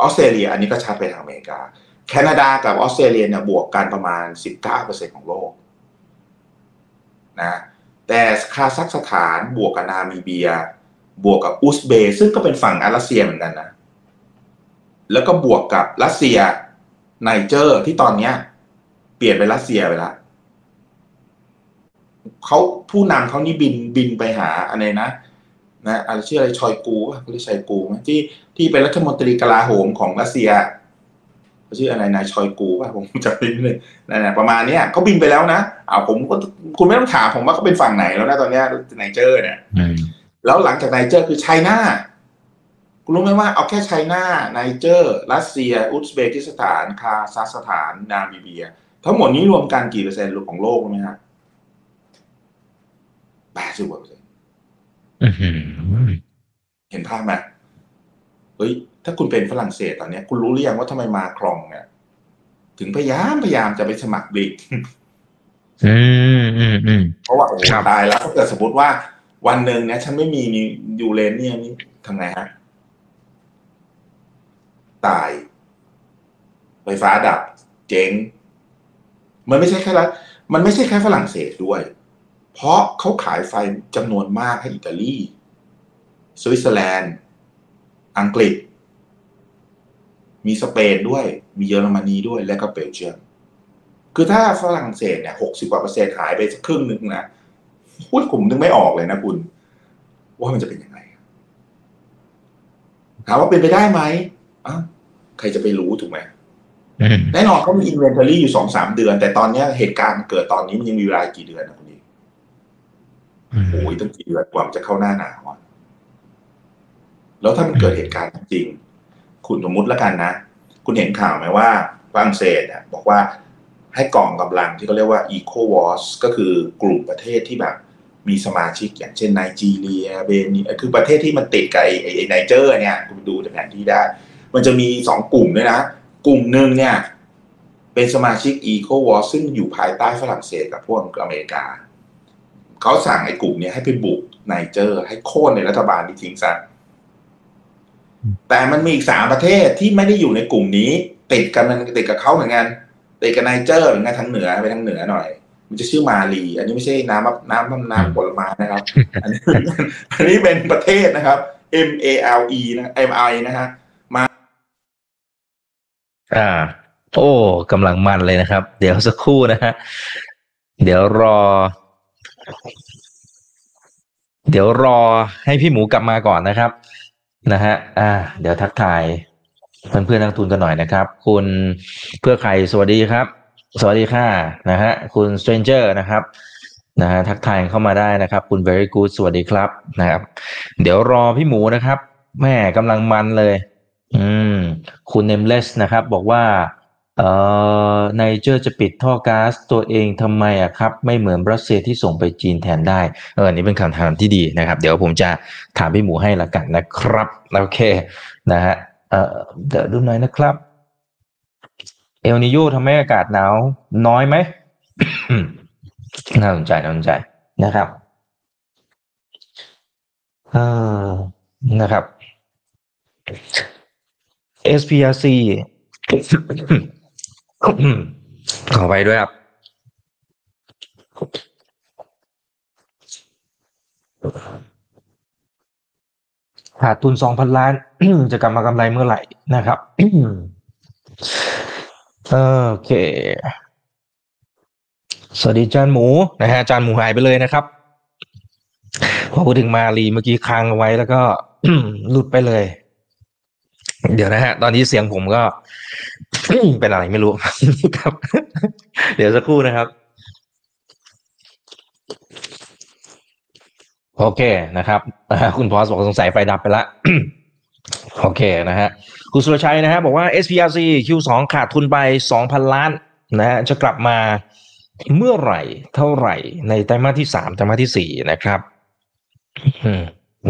[SPEAKER 2] ออสเตรเลีย อันนี้ก็ชัดไปทางอเมริกา แคนาดากับออสเตรเลียเนี่ยบวกกันประมาณสิบเก้าเปอร์เซ็นของโลกนะแต่คาซัคสถานบวกกับนามีเบีย บวกกับอุซเบกซึ่งก็เป็นฝั่งอารัสเซียเหมือนกันนะ แล้วก็บวกกับรัสเซียไนเจอร์ที่ตอนเนี้ย เปลี่ยนเป็นรัสเซียไปละเขาผู้นำเขานี่บินบินไปหาอะไรนะ นะอะไรชื่ออะไรชอยกูป่ะเขาเรียกชอยกูไหมที่ที่เป็นรัฐมนตรีกลาโหมของรัสเซียเขาชื่ออะไรนายชอยกูป่ะผมจำไม่ได้นั่นแหละประมาณเนี้ยเขาบินไปแล้วนะอ้าวผมก็คุณไม่ต้องถามผมว่าเขาเป็นฝั่งไหนแล้วนะตอนเนี้ยไนเจอร์เนี่ย
[SPEAKER 1] อืม
[SPEAKER 2] แล้วหลังจากไนเจอร์คือ China คุณรู้ไหมว่าเอาแค่ China ไนเจอร์ รัสเซีย อุซเบกิสถาน คาซัคสถาน นามิเบีย ทั้งหมดนี้รวมกันกี่เปอร์เซ็นต์ของโลกรู้ไหมฮะแปดสิบกว่าเปอร์เซ็น ต์
[SPEAKER 1] อืม
[SPEAKER 2] เห็นภาพไหมเฮ้ย ถ้าคุณเป็นฝรั่งเศสตอนเนี้ย คุณรู้หรือยังว่าทำไมมาครองเนี่ยถึงพยายามพยายามจะไปสมัครบริก
[SPEAKER 1] อืมอืมอืม
[SPEAKER 2] เพราะว่าโอ้โห
[SPEAKER 1] ครับ
[SPEAKER 2] ตายแล้วถ้าเกิดสมมติว่าวันหนึ่งเนี่ยฉันไม่มียูเรเนียมนี่ทำไงฮะ ตาย ไฟฟ้าดับ เจ๊ง มันไม่ใช่แค่ละมันไม่ใช่แค่ฝรั่งเศสด้วย เพราะเขาขายไฟจำนวนมากให้อิตาลี สวิตเซอร์แลนด์ อังกฤษ มีสเปนด้วย มีเยอรมนีด้วย และก็เบลเยียม คือถ้าฝรั่งเศสเนี่ยหกสิบกว่าเปอร์เซ็นต์หายไปสักครึ่งหนึ่งนะพูดผมนึกไม่ออกเลยนะคุณ ว่ามันจะเป็นยังไงถามว่าเป็นไปได้ไหมอ้าวใครจะไปรู้ถูกไหม
[SPEAKER 1] อืม
[SPEAKER 2] แน่นอนเขามี inventory อยู่สองสามเดือน แต่ตอนเนี้ยเหตุการณ์มันเกิดตอนนี้มันยังมีเวลากี่เดือนนะคุณดี
[SPEAKER 1] อืม
[SPEAKER 2] โอ้ยตั้งกี่เดือนกว่ามันจะเข้าหน้าหนาวอะแล้วถ้ามันเกิดเหตุการณ์จริง คุณสมมุติแล้วกันนะ คุณเห็นข่าวไหมว่าฝรั่งเศสเนี่ยบอกว่าให้กองกำลังที่เขาเรียกว่า ECOWAS ก็คือกลุ่มประเทศที่แบบมีสมาชิกอย่างเช่นไนจีเรียเบนินคือประเทศที่มันติดกับไอ้ไอ้ไอ้ไนเจอร์เนี่ย คุณดูจากแผนที่ได้ มันจะมีสองกลุ่มด้วยนะ กลุ่มหนึ่งเนี่ย เป็นสมาชิก ECOWAS ซึ่งอยู่ภายใต้ฝรั่งเศสกับพวกอเมริกา เขาสั่งไอ้กลุ่มเนี้ยให้ไปบุกไนเจอร์ ให้โค่นไอ้รัฐบาลนี้ทิ้งซะแต่มันมีอีกสามประเทศที่ไม่ได้อยู่ในกลุ่มนี้ ติดกันมันติดกับเขาเหมือนกันติดกับไนเจอร์เหมือนกันทางเหนือไปทางเหนือหน่อย มันจะชื่อมาลี อันนี้ไม่ใช่น้ำมะน้ำน้ำน้ำผลไม้นะครับ อันนี้อันนี้เป็นประเทศนะครับ M A L E นะ M I นะฮะ
[SPEAKER 1] อ่า โอ้กำลังมันเลยนะครับ เดี๋ยวสักครู่นะฮะเดี๋ยวรอ เดี๋ยวรอให้พี่หมูกลับมาก่อนนะครับ นะฮะ อ่า เดี๋ยวทักทายเพื่อนเพื่อนนักทุนกันหน่อยนะครับ คุณเพื่อใครสวัสดีครับ สวัสดีค่ะนะฮะคุณ stranger นะครับนะฮะทักทายเข้ามาได้นะครับ คุณ very good สวัสดีครับนะครับ เดี๋ยวรอพี่หมูนะครับแม่กำลังมันเลย อืม คุณ nameless นะครับ บอกว่า เอ่อไนเจอร์จะปิดท่อก๊าซตัวเองทำไมอะครับ ไม่เหมือนรัสเซียที่ส่งไปจีนแทนได้เออนนี้เป็นคำถามที่ดีนะครับ เดี๋ยวผมจะถามพี่หมูให้ละกันนะครับโอเคนะฮะเอ่อเดี๋ยวดูหน่อยนะครับ เอลนิโยทำให้อากาศหนาวน้อยไหมน่าสนใจน่าสนใจนะครับเออนะครับ SPRC ขอไปด้วยครับ ขาดทุนสองพันล้าน จะกลับมากำไรเมื่อไหร่นะครับโอเค สวัสดีจานหมูนะฮะจานหมูหายไปเลยนะครับ พอพูดถึงมาลีเมื่อกี้ค้างเอาไว้แล้วก็หลุดไปเลย เดี๋ยวนะฮะ ตอนนี้เสียงผมก็เป็นอะไรไม่รู้ครับ เดี๋ยวสักครู่นะครับ โอเคนะครับคุณพอสบอกสงสัยไฟดับไปละโอเคนะฮะ คุณสุรชัยนะฮะบอกว่า SPRC Q2 ขาดทุนไป 2,000 ล้านนะฮะจะกลับมาเมื่อไหร่เท่าไหร่ในไตรมาสที่สามไตรมาสที่สี่นะครับ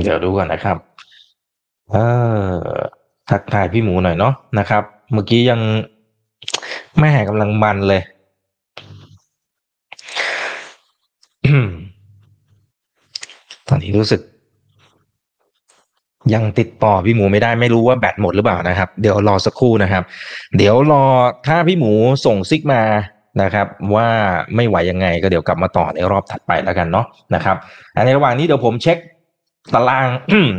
[SPEAKER 1] เดี๋ยวดูก่อนนะครับ เออ ทักทายพี่หมูหน่อยเนาะนะครับ เมื่อกี้ยังแม่กำลังมันเลยตอนนี้รู้สึก ยังติดต่อพี่หมูไม่ได้ไม่รู้ว่าแบตหมดหรือเปล่านะครับ เดี๋ยวรอสักครู่นะครับ เดี๋ยวรอถ้าพี่หมูส่งซิกมานะครับ ว่าไม่ไหวยังไงก็เดี๋ยวกลับมาต่อในรอบถัดไปแล้วกันเนาะนะครับในระหว่างนี้เดี๋ยวผมเช็ค ตาราง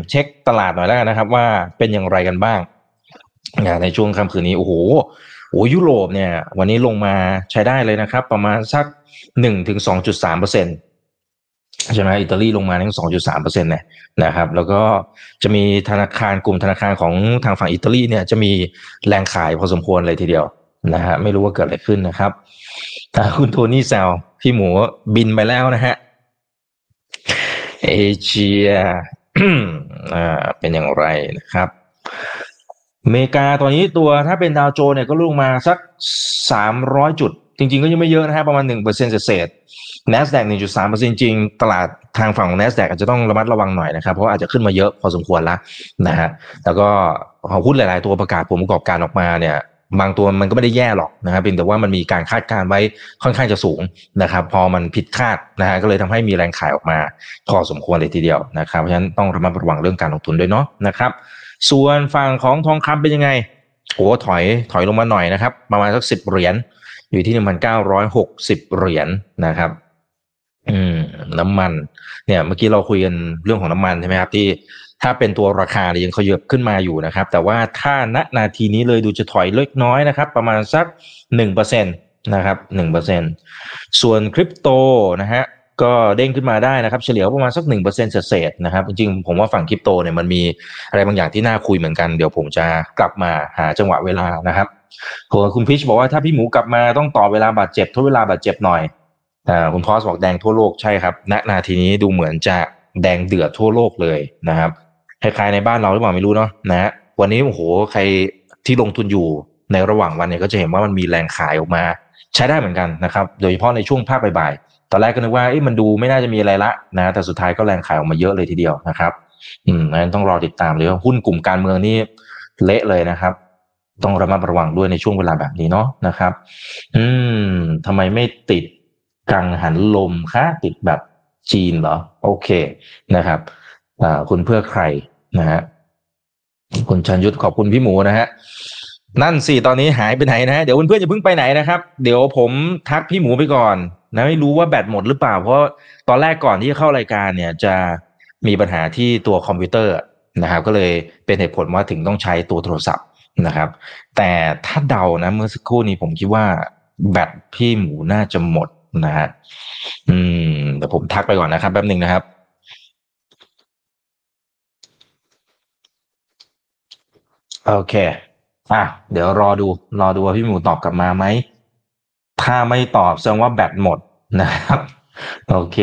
[SPEAKER 1] เช็คตลาดหน่อยแล้วกันนะครับ ว่าเป็นอย่างไรกันบ้างอ่าในช่วงค่ำคืนนี้โอ้โหโอ้ยุโรปเนี่ย วันนี้ลงมาใช้ได้เลยนะครับ ประมาณสักหนึ่งถึงสองจุดสามเปอร์เซ็นต์ใช่ไหมอิตาลีลงมาทั้งสองจุดสามเปอร์เซ็นต์เนี่ยนะครับ แล้วก็จะมีธนาคารกลุ่มธนาคารของทางฝั่งอิตาลีเนี่ยจะมีแรงขายพอสมควรเลยทีเดียวนะฮะไม่รู้ว่าเกิดอะไรขึ้นนะครับอ่คุณโทนี่แซวพี่หมูบินไปแล้วนะฮะ เอเชียอ่าเป็นอย่างไรนะครับอเมริกาตอนนี้ตัวถ้าเป็นดาวโจนส์เนี่ยก็ลงมาสักสามร้อยจุด จริง ๆ ก็ยังไม่เยอะนะฮะประมาณหนึ่งเปอร์เซ็นต์เศษ NASDAQ หนึ่งจุดสามเปอร์เซ็นต์จริง ตลาดทางฝั่งของ NASDAQ อาจจะต้องระมัดระวังหน่อยนะครับ เพราะาอาจจะขึ้นมาเยอะพอสมควรแล้วนะฮะแล้วก็หุ้นหลาย ๆ ตัวประกาศผลประกอบการออกมาเนี่ย บางตัวมันก็ไม่ได้แย่หรอกนะครับเพียงแต่ว่ามันมีการคาดการณ์ไว้ค่อนข้างจะสูงนะครับ พอมันผิดคาดนะฮะก็เลยทำให้มีแรงขายออกมาพอสมควรเลยทีเดียวนะครับเพราะฉะนั้นต้องระมัดระวังเรื่องการลงทุนด้วยเนาะนะครับ ส่วนฝั่งของทองคำเป็นยังไงโอ้ถอยถอยลงมาหน่อยนะครับ ประมาณสักสิบเหรียญอยู่ที่หนึ่งพันเก้าร้อยหกสิบเหรียญนะครับ อืม น้ำมัน เนี่ย เมื่อกี้เราคุยกันเรื่องของน้ำมันใช่ไหมครับที่ ถ้าเป็นตัวราคาเนี่ยยังขยับขึ้นมาอยู่นะครับ แต่ว่าถ้าณนาทีนี้เลยดูจะถอยเล็กน้อยนะครับ ประมาณสักหนึ่งเปอร์เซ็นตนะครับหนึ่งเปอร์เซ็นส่วนคริปโตนะฮะก็เด้งขึ้นมาได้นะครับ เฉลี่ยประมาณสักหนึ่งเปอร์เซ็นต์เศษนะครับ จริงๆ ผมว่าฝั่งคริปโตเนี่ยมันมีอะไรบางอย่างที่น่าคุยเหมือนกัน เดี๋ยวผมจะกลับมาหาจังหวะเวลานะครับคุณพิชบอกว่าถ้าพี่หมูกลับมาต้องต่อเวลาบาดเจ็บทดเวลาบาดเจ็บหน่อยอ่าคุณพอสบอกแดงทั่วโลกใช่ครับณนาทีนี้ดูเหมือนจะแดงเดือดทั่วโลกเลยนะครับ คล้ายๆในบ้านเราหรือเปล่าไม่รู้เนาะนะฮะวันนี้โอ้โหใครที่ลงทุนอยู่ในระหว่างวันเนี่ยก็จะเห็นว่ามันมีแรงขายออกมา ใช้ได้เหมือนกันนะครับ โดยเฉพาะในช่วงภาคบ่ายๆตอนแรกก็นึกว่าเอ๊ะมันดูไม่น่าจะมีอะไรละนะ แต่สุดท้ายก็แรงขายออกมาเยอะเลยทีเดียวนะครับ อืมนั้นต้องรอติดตามเลยว่าหุ้นกลุ่มการเมืองนี่เละเลยนะครับ ต้องระมัดระวังด้วยในช่วงเวลาแบบนี้เนาะนะครับ อืมทำไมไม่ติดกังหันลมคะติดแบบจีนเหรอ โอเคนะครับอ่าคุณเพื่อใคร นะฮะคุณชันยุทธขอบคุณพี่หมูนะฮะนั่นสิตอนนี้หายไปไหนนะฮะเดี๋ยวเพื่อนๆอย่าเพิ่งไปไหนนะครับ เดี๋ยวผมทักพี่หมูไปก่อนนะไม่รู้ว่าแบตหมดหรือเปล่า เพราะตอนแรกก่อนที่จะเข้ารายการเนี่ยจะมีปัญหาที่ตัวคอมพิวเตอร์นะครับก็เลยเป็นเหตุผลว่าถึงต้องใช้ตัวโทรศัพท์นะครับ แต่ถ้าเดานะเมื่อสักครู่นี้ผมคิดว่าแบตพี่หมูน่าจะหมดนะฮะอืมเดี๋ยวผมทักไปก่อนนะครับแป๊บหนึ่งนะครับ โอเค อะ เดี๋ยวรอดู รอดูว่าพี่หมูตอบกลับมาไหม ถ้าไม่ตอบแสดงว่าแบตหมดนะครับ โอเค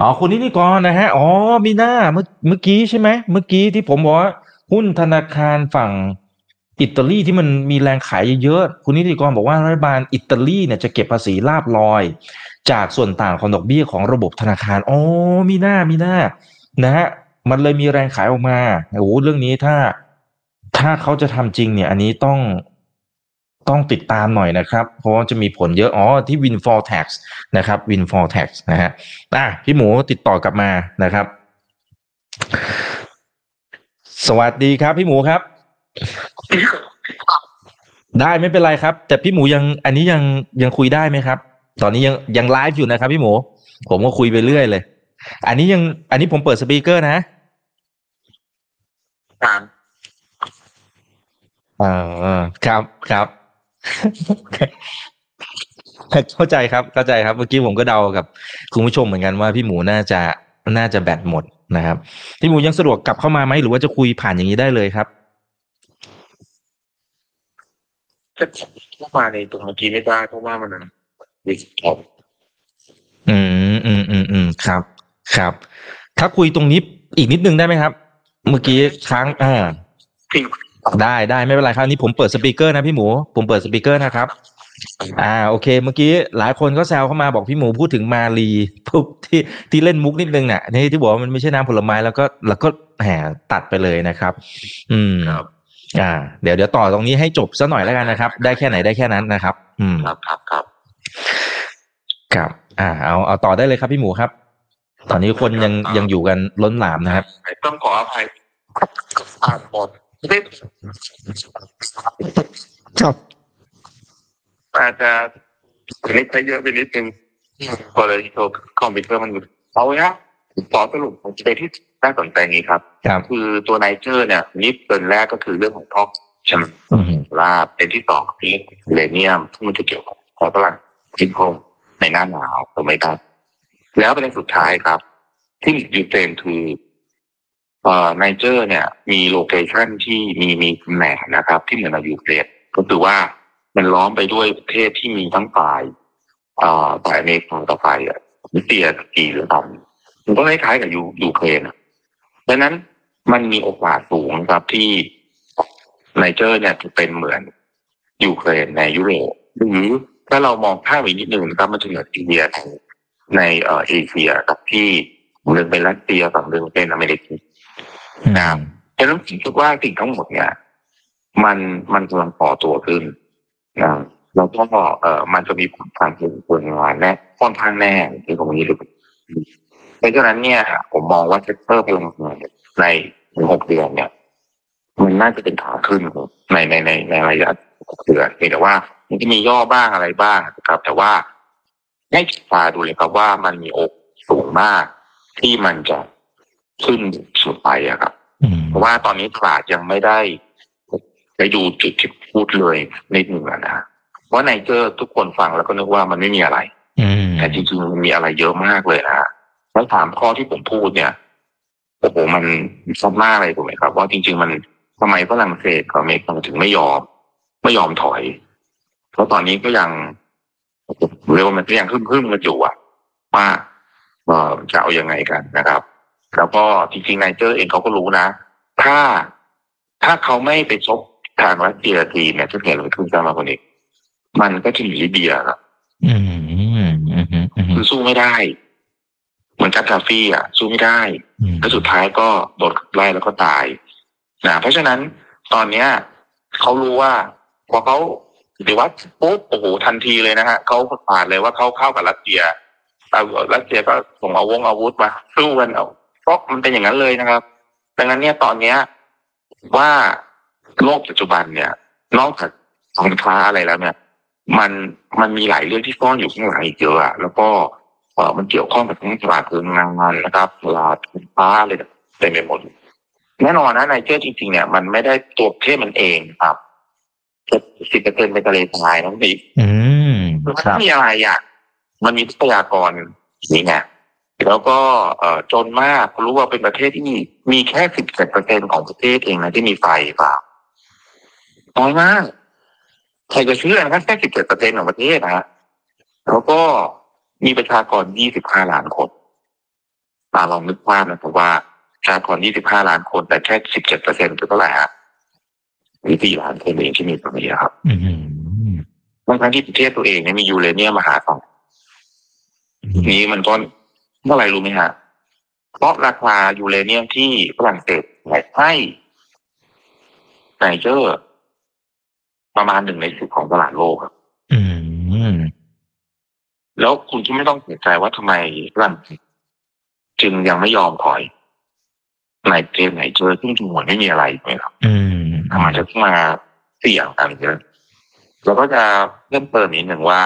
[SPEAKER 1] อ๋อคุณนิติกรนะฮะ อ๋อ มีหน้าเมื่อเมื่อกี้ใช่ไหม เมื่อกี้ที่ผมบอกว่าหุ้นธนาคารฝั่งอิตาลีที่มันมีแรงขายเยอะๆ คุณนิติกรบอกว่ารัฐบาลอิตาลีเนี่ยจะเก็บภาษีลาบลอย จากส่วนต่างของดอกเบี้ยของระบบธนาคาร อ๋อ มีหน้า มีหน้า นะฮะ มันเลยมีแรงขายออกมา โอ้โห เรื่องนี้ถ้า ถ้าเขาจะทำจริงเนี่ย อันนี้ต้องต้องติดตามหน่อยนะครับ เพราะว่าจะมีผลเยอะ อ๋อ ที่ windfall tax นะครับ windfall tax นะฮะอะพี่หมูติดต่อกลับมานะครับ สวัสดีครับพี่หมูครับ ได้ไม่เป็นไรครับ แต่พี่หมูยัง อันนี้ยังยังคุยได้ไหมครับ ตอนนี้ยังยังไลฟ์อยู่นะครับ พี่หมู ผมก็คุยไปเรื่อยเลย อันนี้ยัง อันนี้ผมเปิดสปีกเกอร์นะ
[SPEAKER 3] ครับ
[SPEAKER 1] อ่าครับครับ เข้าใจครับเข้าใจครับ เมื่อกี้ผมก็เดากับคุณผู้ชมเหมือนกันว่าพี่หมูน่าจะน่าจะแบตหมดนะครับ พี่หมูยังสะดวกกลับเข้ามาไหมหรือว่าจะคุยผ่านอย่างนี้ได้เลยครับ
[SPEAKER 3] จะเข้ามาในตรงเมื่อกี้ไม่ได้เพราะว่ามัน disruptอื
[SPEAKER 1] มอืมอืมอืมครับ ครับ ถ้าคุยตรงนี้อีกนิดนึงได้ไหมครับ เมื่อกี้ค้างอ่า
[SPEAKER 3] ที่
[SPEAKER 1] ได้ได้ไม่เป็นไรครับอันนี่ผมเปิด speaker นะพี่หมูผมเปิด speaker นะครับ อ่าโอเค เมื่อกี้หลายคนก็แซวเข้ามาบอกพี่หมูพูดถึงมาลีปุ๊บที่ที่เล่นมุกนิดนึงเนี่ยที่ที่บอกว่ามันไม่ใช่น้ำผลไม้แล้วก็แล้วก็แหมตัดไปเลยนะครับ อืม
[SPEAKER 3] ครับ
[SPEAKER 1] อ่า เดี๋ยวเดี๋ยวต่อตรงนี้ให้จบซะหน่อยแล้วกันนะครับ ได้แค่ไหนได้แค่นั้นนะครับ อืม
[SPEAKER 3] ครับครับครับ
[SPEAKER 1] ครับ อ่า เอาเอาต่อได้เลยครับพี่หมูครับ ตอนนี้คนยังยังอยู่กันล้นหลามนะครับ
[SPEAKER 3] ต้องขออภัยอ่านหมดไม่
[SPEAKER 1] ครับ
[SPEAKER 3] อาจจะนิดไปเยอะไปนิดนึงก็เลยโทรคอมพิวเตอร์มันหยุดเอาไว้นะขอสรุปของประเด็นที่น่าสนใจนี้ครับ
[SPEAKER 1] ครับ
[SPEAKER 3] คือตัวไนเจอร์เนี่ยนี่เป็นแรกก็คือเรื่องของท็อกใช่ไหม
[SPEAKER 1] อืม
[SPEAKER 3] ลาเป็นที่สองคือเลเนียมที่มันจะเกี่ยวกับของตลาดทิพงในหน้าหนาวถูกไหมครับ แล้วประเด็นสุดท้ายครับ ที่ยูเครนคือ เอ่อไนเจอร์เนี่ยมีโลเคชันที่มีมีแหนนะครับ ที่เหมือนกับยูเครนก็คือว่ามันล้อมไปด้วยประเทศที่มีทั้งฝ่ายเอ่อฝ่ายอเมริกากับฝ่ายนิเตียกีหรือต่ำมันก็คล้ายๆกับยูยูเครนอะดังนั้นมันมีโอกาสสูงครับที่ไนเจอร์เนี่ยจะเป็นเหมือนยูเครนในยุโรปหรือถ้าเรามองภาพอีกนิดหนึ่งนะครับมันจะเหมือนอินเดียในเออเอเชียกับที่หนึ่งเป็นรัสเซียฝั่งหนึ่งเป็นอเมริกา ครับฉะนั้นผมคิดว่าสิ่งทั้งหมดเนี่ย มันมันกำลังต่อตัวขึ้นนะแล้วก็เอ่อมันจะมีผลทางพลังงานแน่ค่อนข้างแน่ที่ตรงนี้เลยเพราะฉะนั้นเนี่ย ผมมองว่า sector พลังงานในหกเดือนเนี่ย มันน่าจะเป็นขาขึ้นในในในในระยะหกเดือนเพียงแต่ว่า มันจะมีย่อบ้างอะไรบ้างนะครับ แต่ว่าให้จับตาดูเลยครับว่ามันมีโอกสูงมากที่มันจะ ขึ้นสุดไปอะครับ
[SPEAKER 1] อืม
[SPEAKER 3] เพราะว่าตอนนี้ตลาดยังไม่ได้ไปดูจุดที่พูดเลยนิดหนึ่งอะนะว่าไนเจอร์ทุกคนฟังแล้วก็นึกว่ามันไม่มีอะไร
[SPEAKER 1] อืม
[SPEAKER 3] แต่จริงๆมันมีอะไรเยอะมากเลยนะฮะแล้วถามข้อที่ผมพูดเนี่ยโอ้โหมันซับมากเลยถูกไหมครับว่าจริง ๆ มันทำไมฝรั่งเศสกับอเมริกาถึงไม่ยอม ไม่ยอมถอย เพราะตอนนี้ก็ยังเรียกว่ามันก็ยังพึ่งๆกันอยู่อะว่าเอ่อจะเอายังไงกันนะครับ แล้วก็จริงๆไนเจอร์เองเขาก็รู้นะ ถ้าถ้าเขาไม่ไปชกทางรัสเซียทีเนี่ยจะเกิดอะไรขึ้นตามมาคนนี้มันก็จะหนีลิเบียครับ
[SPEAKER 1] อืมอืมอืมอืมอืม
[SPEAKER 3] คือสู้ไม่ได้ เหมือนกัตกาฟีอะ สู้ไม่ได้
[SPEAKER 1] อืม
[SPEAKER 3] แล้วสุดท้ายก็โดนขับไล่แล้วก็ตายนะเพราะฉะนั้นตอนเนี้ยเขารู้ว่าพอเขาปฏิวัติปุ๊บโอ้โหทันทีเลยนะฮะเขาประกาศเลยว่าเขาเข้ากับรัสเซียเอารัสเซียก็ส่งเอาวงอาวุธมาสู้กันเอา เพราะมันเป็นอย่างนั้นเลยนะครับ ดังนั้นเนี่ยตอนเนี้ยว่าโลกปัจจุบันเนี่ย นอกจากสินค้าอะไรแล้วเนี่ย มันมันมีหลายเรื่องที่ซ่อนอยู่ข้างหลังอีกเยอะอะแล้วก็เออมันเกี่ยวข้องกับทั้งตลาดพลังงานนะครับตลาดสินค้าอะไรเต็มไปหมดแน่นอนนะไนเจอร์จริงๆเนี่ยมันไม่ได้ตัวประเทศมันเองครับสิบเปอร์เซ็นต์เป็นทะเลทรายน้องบิ๊ก
[SPEAKER 1] อืม
[SPEAKER 3] มัน
[SPEAKER 1] ครับ
[SPEAKER 3] ไม่มีอะไรอะ มันมีทรัพยากรนี่ไง แล้วก็เอ่อจนมากรู้ว่าเป็นประเทศที่มีมีแค่สิบเจ็ดเปอร์เซ็นของประเทศเองนะที่มีไฟเปล่าน้อยมากใครจะเชื่อนะครับแค่สิบเจ็ดเปอร์เซ็นของประเทศนะฮะแล้วก็มีประชากรยี่สิบห้าล้านคนมาลองนึกภาพนะครับว่าประชากรยี่สิบห้าล้านคน แต่แค่สิบเจ็ดเปอร์เซ็นต์คือเท่าไหร่ฮะหรือสี่ล้านคนเองที่มีตรงนี้ครับ
[SPEAKER 1] อืม
[SPEAKER 3] ทั้งทั้งที่ประเทศตัวเองเนี่ยมียูเรเนียมมหาศาลนี้มันก็ เท่าไหร่รู้ไหมฮะ เพราะราคายูเรเนียมที่ฝรั่งเศสให้ไนเจอร์ประมาณหนึ่งในสิบของตลาดโลกครับ
[SPEAKER 1] อืม
[SPEAKER 3] แล้วคุณก็ไม่ต้องสนใจว่าทำไมฝรั่งเศสจึงยังไม่ยอมถอยในเกมไหนเจอซึ่งจริงๆมันไม่มีอะไรเลยครับ
[SPEAKER 1] อืม
[SPEAKER 3] ทำไมจะต้องมาเสี่ยงกันเยอะเราก็จะเพิ่มเติมนิดหนึ่งว่า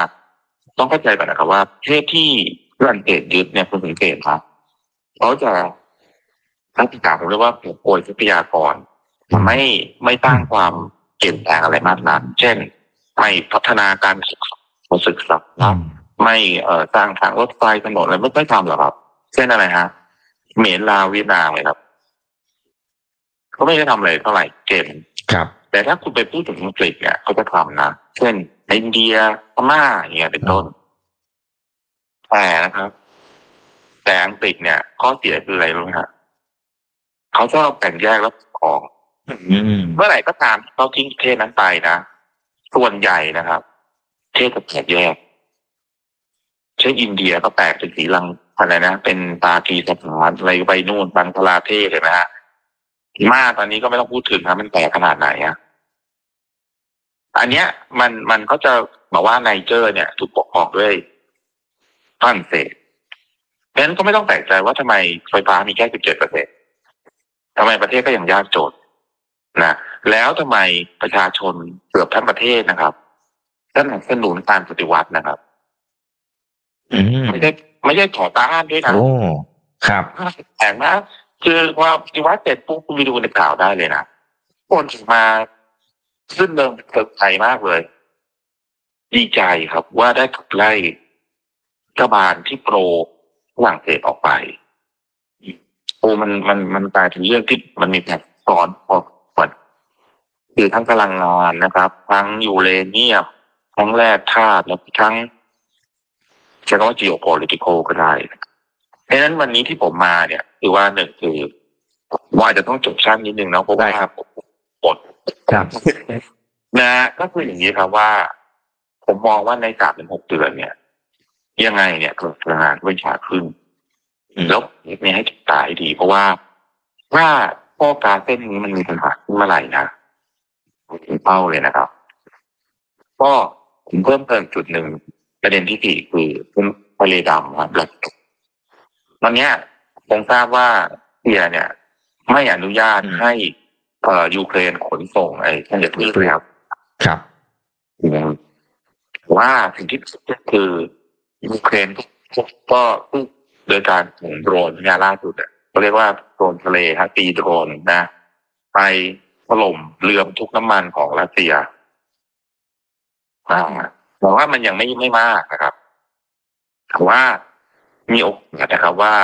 [SPEAKER 3] ต้องเข้าใจก่อนนะครับว่าประเทศที่ ฝรั่งเศสยึดเนี่ยคุณสังเกตครับเขาจะนักศึกษาผมเรียกว่าโอยทรัพยากรไม่ไม่ตั้งความเปลี่ยนแปลงอะไรมากนักเช่น ไม่พัฒนาการศึกษาศึกษา
[SPEAKER 1] อืม
[SPEAKER 3] ไม่เอ่อสร้างทางรถไฟถนนอะไรไม่ไม่ทำหรอกครับ เช่นอะไรฮะเหมียนลาวเวียดนามเลยครับเขาไม่ได้ทำอะไรเท่าไหร่เก่ง
[SPEAKER 1] ครับ
[SPEAKER 3] แต่ถ้าคุณไปพูดถึงอังกฤษเนี่ยเขาจะทำนะ เช่นอินเดียพม่าอย่างเงี้ยเป็นต้น แต่นะครับ แต่อังกฤษเนี่ยข้อเสียคืออะไรรู้ไหมฮะเขาชอบแบ่งแยกแล้วของ
[SPEAKER 1] อืม
[SPEAKER 3] เมื่อไหร่ก็ตามที่เขาทิ้งประเทศนั้นไปนะส่วนใหญ่นะครับประเทศจะแตกแยก เช่นอินเดียก็แตกเป็นศรีลังอะไรนะเป็นปากีสถานอะไรไปนู่นบังคลาเทศเห็นไหมฮะมาตอนนี้ก็ไม่ต้องพูดถึงนะมันแตกขนาดไหนอะอันเนี้ยมันมันก็จะบอกว่าไนเจอร์เนี่ย ถูกปกครองด้วย ฝรั่งเศสเพราะฉะนั้นก็ไม่ต้องแปลกใจว่าทำไมไฟฟ้ามีแค่สิบเจ็ดเปอร์เซ็นทำไมประเทศก็ยังยากจนนะแล้วทำไมประชาชนเกือบทั้งประเทศนะครับสนับสนุนการปฏิวัตินะครับ
[SPEAKER 1] อืม
[SPEAKER 3] ไม่ได้ไม่ได้ต่อต้านด้วยนะ
[SPEAKER 1] โอ้ครับ
[SPEAKER 3] แปลกนะคือว่าปฏิวัติเสร็จปุ๊บคุณไปดูในข่าวได้เลยนะคนมาขึ้นเดิมเติบใจมากเลย ดีใจครับว่าได้ขับไล่รั ฐบาลที่โปรฝรั่งเศสออกไปโอ้มันมันมันกลายเป็นเรื่องที่มันมีแบบสอนพอหมดคือทั้งพลังงานนะครับ ทั้งยูเรเนียมทั้งแร่ธาตุแล้วทั้งใช้คำว่า geopolitical ก็ได้เพราะฉะนั้นวันนี้ที่ผมมาเนี่ย คือว่าหนึ่งคือว่าจะต้องจบชั้นนิดนึงนะเพราะว่าผมปลด
[SPEAKER 1] ครับ
[SPEAKER 3] นะก็คืออย่างนี้ครับว่า ผมมองว่าในสามถึงหกเดือนเนี่ย ยังไงเนี่ยเกิดพลังงานวิชาขึ้น
[SPEAKER 1] อืม
[SPEAKER 3] แล้วนี่ให้ติดตายดี เพราะว่าถ้าข้อการเส้นนี้มันมีปัญหาขึ้นเมื่อไหร่นะผมถึงเป้าเลยนะครับ ก็ผมเพิ่มเติมจุดหนึ่งประเด็นที่สี่คือเป็นทะเลดำครับแล้วตอนเนี้ยผมทราบว่าเซียเนี่ย ไม่อนุญาต
[SPEAKER 1] อืม
[SPEAKER 3] ให้เอ่อยูเครนขนส่งไอ้ธัญพืชเลยครับ
[SPEAKER 1] ครับ
[SPEAKER 3] ว่าสิ่งที่คือ ยูเครนก็ก็โดยการส่งโดรนงานล่าสุดอะเขาเรียกว่าโดรนทะเลฮะตีโดรนนะ ไปถล่มเรือบรรทุกน้ำมันของรัสเซียอ่าแต่ว่ามันยังไม่ไม่มากนะครับแต่ว่ามีโอกาสนะครับว่า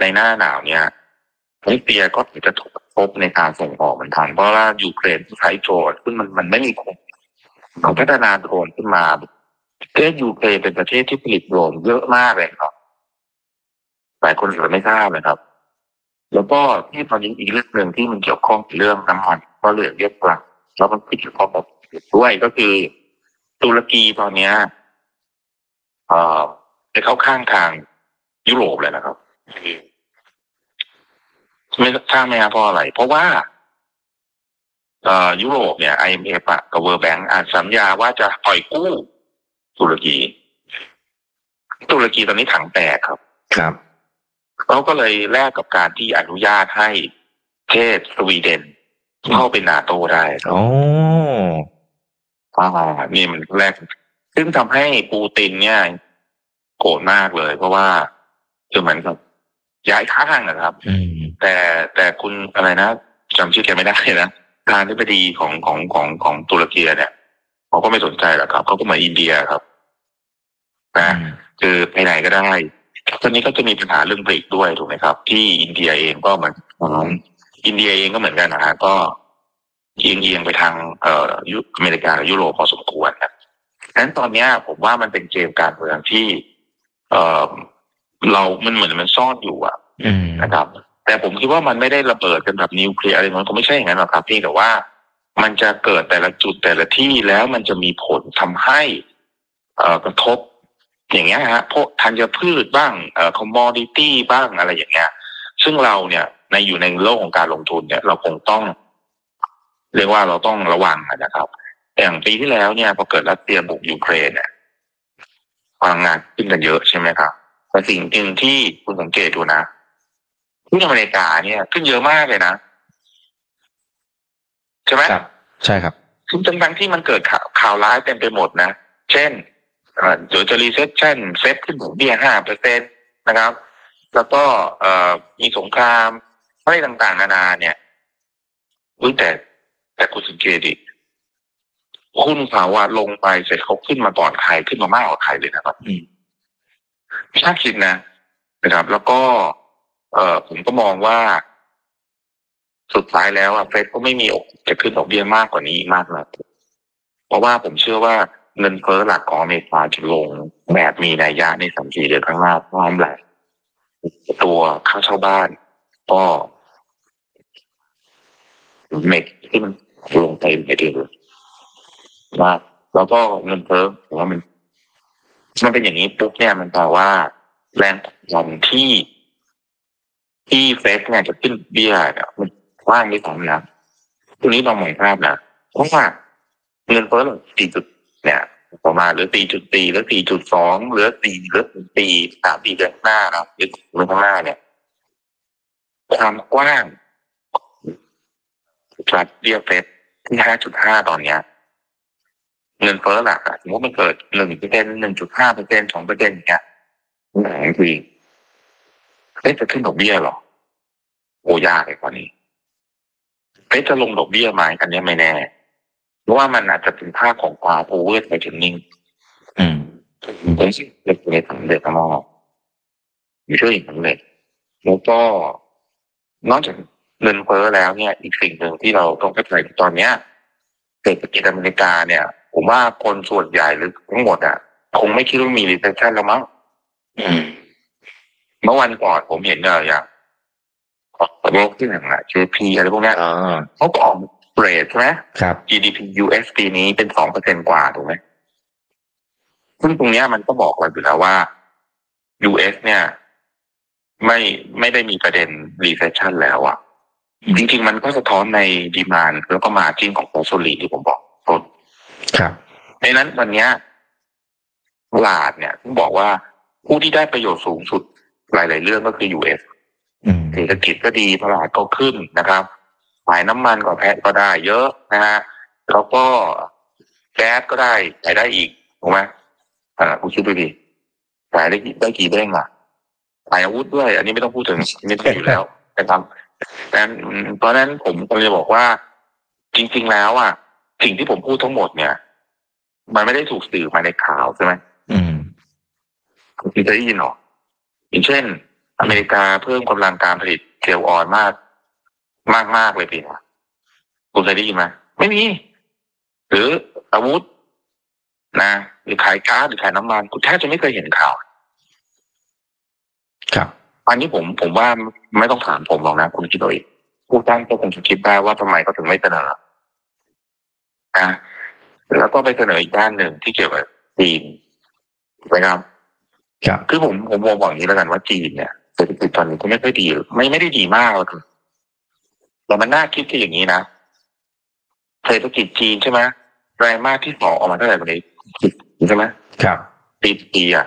[SPEAKER 3] ในหน้าหนาวเนี่ยรัสเซียก็จะถูกกระทบในการส่งออกเหมือนกันเพราะว่ายูเครนใช้โดรนซึ่งมันมันไม่มีคนเขาพัฒนาโดรนขึ้นมา ประเทศยูเครนเป็นประเทศที่ผลิตโดรนเยอะมากเลยครับ หลายคนอาจจะไม่ทราบนะครับ แล้วก็ที่ตอนนี้อีกเรื่องหนึ่งที่มันเกี่ยวข้องกับเรื่องน้ำมันก็เรื่องเรียกว่าแล้วมันเกี่ยวข้องกับด้วยก็คือ ตุรกีตอนเนี้ยเอ่อไปเข้าข้างทางยุโรปเลยนะครับไม่ทราบไหมครับเพราะอะไร เพราะว่าเออยุโรปเนี่ย IMF อะกับ World Bank อ่านสัญญาว่าจะปล่อยกู้ ตุรกี ตุรกีตอนนี้ถังแตกครับ
[SPEAKER 1] ครับ
[SPEAKER 3] เขาก็เลยแลกกับการที่อนุญาตให้ประเทศสวีเดนเข้าเป็นนาโตได้ครับ
[SPEAKER 1] โอ้
[SPEAKER 3] อ่านี่มันแรก ซึ่งทำให้ปูตินเนี่ยโกรธมากเลย เพราะว่าคือเหมือนกับย้ายข้างนะครับ
[SPEAKER 1] อืม
[SPEAKER 3] แต่แต่คุณอะไรนะจำชื่อแกไม่ได้นะทางที่ปดีของของของของตุรกีเนี่ย เขาก็ไม่สนใจหรอกครับเขาก็เหมือนอินเดียครับนะคือไปไหนก็ได้ตอนนี้ก็จะมีปัญหาเรื่องบริกด้วยถูกไหมครับ ที่อินเดียเองก็เหมือนอินเดียเองก็เหมือนกันนะฮะก็เอียงเอียงไปทางเอ่อยุอเมริกากับยุโรปพอสมควรนะฉะนั้นตอนเนี้ย ผมว่ามันเป็นเกมการเมืองที่ เอ่อเรา มันเหมือนมันซ่อนอยู่อะ
[SPEAKER 1] อืม
[SPEAKER 3] นะครับ แต่ผมคิดว่ามันไม่ได้ระเบิดกันแบบนิวเคลียร์อะไรมันก็ไม่ใช่อย่างนั้นหรอกครับเพียงแต่ว่า มันจะเกิดแต่ละจุดแต่ละที่แล้วมันจะมีผลทำให้เอ่อกระทบอย่างเงี้ยฮะพวกธัญพืชบ้างเอ่อคอมมอดิตี้บ้างอะไรอย่างเงี้ย ซึ่งเราเนี่ยในอยู่ในโลกของการลงทุนเนี่ย เราคงต้อง เรียกว่าเราต้องระวังนะครับ อย่างปีที่แล้วเนี่ยพอเกิดรัสเซียบุกยูเครนเนี่ยพลังงานขึ้นกันเยอะใช่ไหมครับแต่สิ่งหนึ่งที่คุณสังเกตดูนะที่อเมริกาเนี่ย ขึ้นเยอะมากเลยนะ ใช่ไหม
[SPEAKER 1] ครับ ใช่ครับ
[SPEAKER 3] ซึ่งทั้งๆที่มันเกิดข่าวข่าวร้ายเต็มไปหมดนะ เช่นเอ่อเดี๋ยวจะ recession Fed ขึ้นดอกเบี้ยห้าเปอร์เซ็นต์นะครับ แล้วก็เอ่อมีสงครามอะไรต่างๆ นานาเนี่ยอุ๊ยแต่แต่คุณสังเกตดิหุ้นเขาว่าลงไปเสร็จเขาขึ้นมาก่อนใครขึ้นมามากกว่าใครเลยนะครับ
[SPEAKER 1] อืม
[SPEAKER 3] ไม่น่าคิดนะนะครับ แล้วก็ เอ่อผมก็มองว่า สุดท้ายแล้วอะเฟดก็ไม่มีโอกาสจะขึ้นดอกเบี้ยมากกว่านี้มากนะเพราะว่าผมเชื่อว่าเงินเฟ้อหลักของอเมริกาจะลงแบบมีนัยยะในสามสี่เดือนข้างหน้าพร้อมแหละตัวค่าเช่าบ้าน ก็เมกที่มันลงไปไม่ดีเลยว่าแล้วก็เงินเฟ้อผมว่ามันมันเป็นอย่างนี้ปุ๊บเนี่ยมันแปลว่า แรงกดดันที่ที่เฟสเนี่ยจะขึ้นเบี้ยเนี่ยมัน ว้างไม่สอนะตรงนี้ลองมองภาพนะเพราะว่าเงินเฟ้อสี่จุดเนี่ยประมาณหรือสี่จุดสี่หรือสี่จุดสองหรือสี่หรือสี่สามสี่เดือนหน้านะหรือเดือนข้างหน้าเนี่ยความกว้างตรัสเบี้ยเฟสที่ห้าจุดห้าตอนเนี้ยเงินเฟ้อหลักอะสมมติมันเกิดหนึ่งเปอร์เซ็นหนึ่งจุดห้าเปอร์เซ็นสองเปอร์เซ็นอย่างเงี้ยหนังทีเอ๊ะจะขึ้นดอกเบี้ยหรอ โอ้ยากเลยกว่านี้ เอ๊ะจะลงดอกเบี้ยไหมอันเนี้ยไม่แน่เพราะว่ามันอาจจะเป็นภาคของความโอเวอร์ไทเทนนิ่ง
[SPEAKER 1] อืม
[SPEAKER 3] ผมสิเล็กในสำเร็จมากมีช่วยอีกสำเร็จแล้วก็นอกจากเงินเฟ้อแล้วเนี่ย อีกสิ่งหนึ่งที่เราต้องเข้าใจตอนเนี้ยเศรษฐกิจอเมริกาเนี่ย ผมว่าคนส่วนใหญ่หรือทั้งหมดอะ คงไม่คิดว่ามี recession แล้วมั้ง
[SPEAKER 1] อืม
[SPEAKER 3] เมื่อวันก่อนผมเห็นเนี่ยอย่าง โลกที่หนึ่งอะ JP อะไรพวกเนี้ย
[SPEAKER 1] อ๋อ
[SPEAKER 3] เขาก็ออกเรทใช่ไหม
[SPEAKER 1] ครับ
[SPEAKER 3] GDP US ปีนี้เป็นสองเปอร์เซ็นกว่าถูกไหมซึ่งตรงเนี้ยมันก็บอกไว้อยู่แล้วว่า US เนี่ย ไม่ไม่ได้มีประเด็น recession แล้วอะจริง ๆ มันก็สะท้อนในดีมานแล้วก็มาจิ้งของโอโซลีที่ผมบอกต้น
[SPEAKER 1] ครับ
[SPEAKER 3] ในนั้นวันเนี้ยตลาดเนี่ยต้องบอกว่าผู้ที่ได้ประโยชน์สูงสุดหลาย ๆ เรื่องก็คือ US
[SPEAKER 1] อืม
[SPEAKER 3] เศรษฐกิจก็ดีตลาดก็ขึ้นนะครับขายน้ำมันก็แพะก็ได้เยอะนะฮะแล้วก็แก๊สก็ได้ขายได้อีกถูกไหมอ่าคุณคิดดูดิขายได้กี่ได้กี่เด้งอะขายอาวุธด้วย อันนี้ไม่ต้องพูดถึงอันนี่เป็นอยู่แล้วนะครับดังนั้นเพราะฉะนั้นผมก็เลยบอกว่า จริง ๆ แล้วอะสิ่งที่ผมพูดทั้งหมดเนี่ย มันไม่ได้ถูกสื่อมาในข่าวใช่ไหม
[SPEAKER 1] อืม
[SPEAKER 3] คุณเคยได้ยินหรออย่างเช่น อเมริกาเพิ่มกำลังการผลิตเซลล์ออยล์มาก มากมากๆเลยปีนี้คุณเคยได้ยินไหมไม่มี หรืออาวุธนะหรือขายก๊าซหรือขายน้ำมันคุณแทบจะไม่เคยเห็นข่าว
[SPEAKER 1] ครับ
[SPEAKER 3] อันนี้ผมผมว่าไม่ต้องถามผมหรอกนะ คุณคิดเอาเองผู้ตั้งก็คงจะคิดได้ว่าทำไมเขาถึงไม่เสนอนะแล้วก็ไปเสนออีกด้านหนึ่งที่เกี่ยวกับจีนถูกไหมครับ
[SPEAKER 1] ครับ
[SPEAKER 3] คือผมผมมองอย่างนี้แล้วกันว่าจีนเนี่ย เศรษฐกิจตอนนี้ก็ไม่ค่อยดี ไม่ไม่ได้ดีมากหรอกแต่มันน่าคิดคืออย่างนี้นะเศรษฐกิจจีนใช่ไหมไตรมาสที่สองออกมาเท่าไหร่วันนี้ใช่ไหม
[SPEAKER 1] ครับ
[SPEAKER 3] ปีปีอะ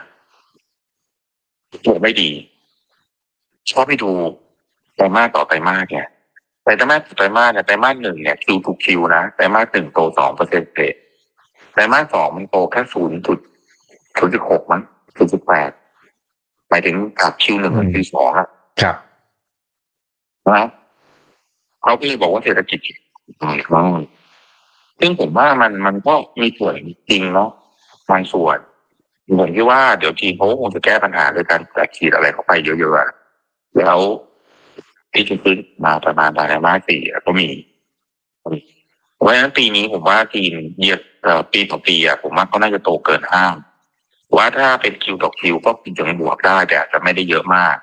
[SPEAKER 3] โอ้ไม่ดี ชอบไปดูไตรมาสต่อไตรมาสเนี่ยไตรมาสต่อไตรมาสเนี่ยไตรมาสหนึ่งเนี่ยคิวถูกคิวนะไตรมาสหนึ่งโตสองเปอร์เซ็นต์เศษไตรมาสสองมันโตแค่ศูนย์จุดศูนย์จุดหกมั้งศูนย์จุดแปด หมายถึงกับคิวหนึ่งกับคิวสองอะ
[SPEAKER 1] ครับ
[SPEAKER 3] นะเขาก็เลยบอกว่าเศรษฐกิจซึ่งผมว่ามันมันก็มีส่วนจริงเนาะบางส่วนผมคิดว่าเดี๋ยวจีนเขาก็คงจะแก้ปัญหาโดยการแจกฉีดอะไรเข้าไปเยอะๆอะแล้วที่จะขึ้นมาประมาณไตรมาสสี่อะก็มีเพราะฉะนั้นปีนี้ผมว่าจีนเยียดเอ่อปีต่อปีอะผมว่าก็น่าจะโตเกินห้า ว่าถ้าเป็น Q ต่อ Q ก็ยังบวกได้แต่อาจจะไม่ได้เยอะมาก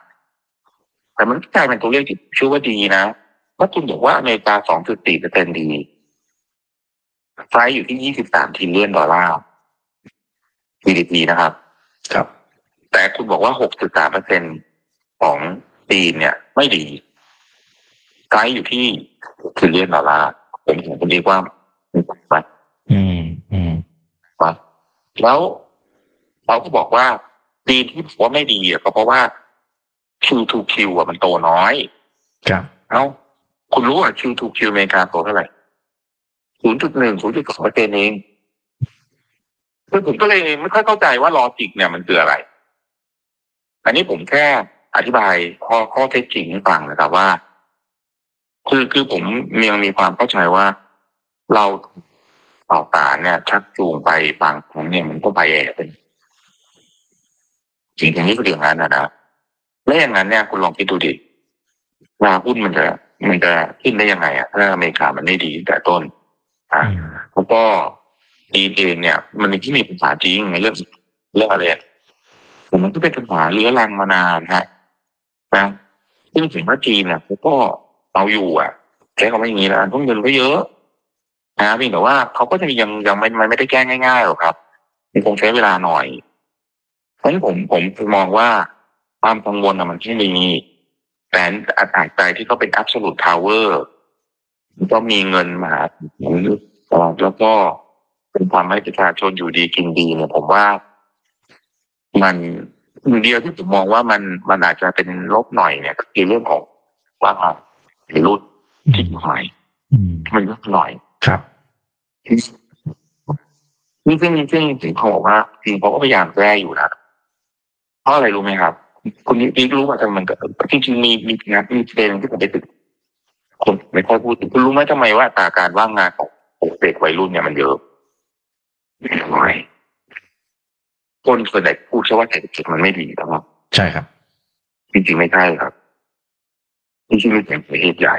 [SPEAKER 3] แต่มันกลายเป็นตัวเลขที่ชื่อว่าดีนะเพราะคุณบอกว่าอเมริกา2.4เปอร์เซ็นดี ไฟล์อยู่ที่23 trillion ดอลลาร์ GDP นะครับ
[SPEAKER 1] ครับ
[SPEAKER 3] แต่คุณบอกว่า6.3เปอร์เซ็นของจีนเนี่ย ไม่ดีไกด์อยู่ที่ trillion ดอลลาร์ผมผมคุณดีว่ามันไป
[SPEAKER 1] อืม อืม
[SPEAKER 3] มาแล้ว เราก็บอกว่าจีนที่บอกว่าไม่ดีอะก็เพราะว่า Q2Q อะมันโตน้อย
[SPEAKER 1] ครับ
[SPEAKER 3] เอ้าคุณรู้อะ Q2Q อเมริกาโตเท่าไหร่0.1 0.2เปอร์เซ็นต์เองคือผมก็เลยไม่ค่อยเข้าใจว่า logic เนี่ยมันคืออะไร อันนี้ผมแค่อธิบายข้อข้อเท็จจริงให้ฟังนะครับว่า คือคือผมยังมีความเข้าใจว่าเราต่อตาเนี่ย ชักจูงไปบางครั้งเนี่ยมันก็ไปแอบเป็น จริงๆนี่คืออย่างนั้นนะนะไม่อย่างนั้นเนี่ยคุณลองคิดดูดิราหุ้นมันจะ มันจะขึ้นได้ยังไงอะถ้าอเมริกามันไม่ดีตั้งแต่ต้น อะ
[SPEAKER 1] อืม
[SPEAKER 3] แล้วก็ดีเองเนี่ย มันมีที่มีปัญหาจริงในเรื่องเรื่องอะไรอะแต่มันก็เป็นปัญหาเรื้อรังมานานฮะนะซึ่งถึงว่าจีนเนี่ยเขาก็เอาอยู่อะใช้คำว่าอย่างนี้แล้วต้องเงินก็เยอะนะเพียงแต่ว่าเขาก็จะยังยังไม่มันไม่ได้แก้ง่ายๆหรอกครับมันคงใช้เวลาหน่อย เพราะฉะนั้นผมผมมองว่าความกังวลอะมันที่มีแต่อัตราใจที่เขาเป็น absolute power ก็มีเงินมหาศาลแล้วก็เป็นความให้ประชาชนอยู่ดีกินดีเนี่ยผมว่า มันหนึ่งเดียวที่ผมมองว่ามันมันอาจจะเป็นลบหน่อยเนี่ยก็คือเรื่องของว่ารุ่นที่ใหม่
[SPEAKER 1] อืม
[SPEAKER 3] มันลดหน่อย
[SPEAKER 1] ครับ
[SPEAKER 3] ซึ่งซึ่งซึ่งถึงเขาบอกว่าจริงเขาก็พยายามแก้อยู่นะ เพราะอะไรรู้ไหมครับ คุณนี่รู้ว่าทำไมมันเกิดจริงๆมีมีงานมีเทรนด์ที่ผมไปตึกคนไม่ค่อยพูดถึงคุณรู้ไหมทำไมว่าอัตราการว่างงานของเด็กวัยรุ่นเนี่ยมันเยอะน้อยคนส่วนใหญ่พูดแค่ว่าเศรษฐกิจมันไม่ดีนะครับ
[SPEAKER 1] ใช่ครับ
[SPEAKER 3] จริงๆไม่ใช่ครับจริงๆมันเป็นเหตุใหญ่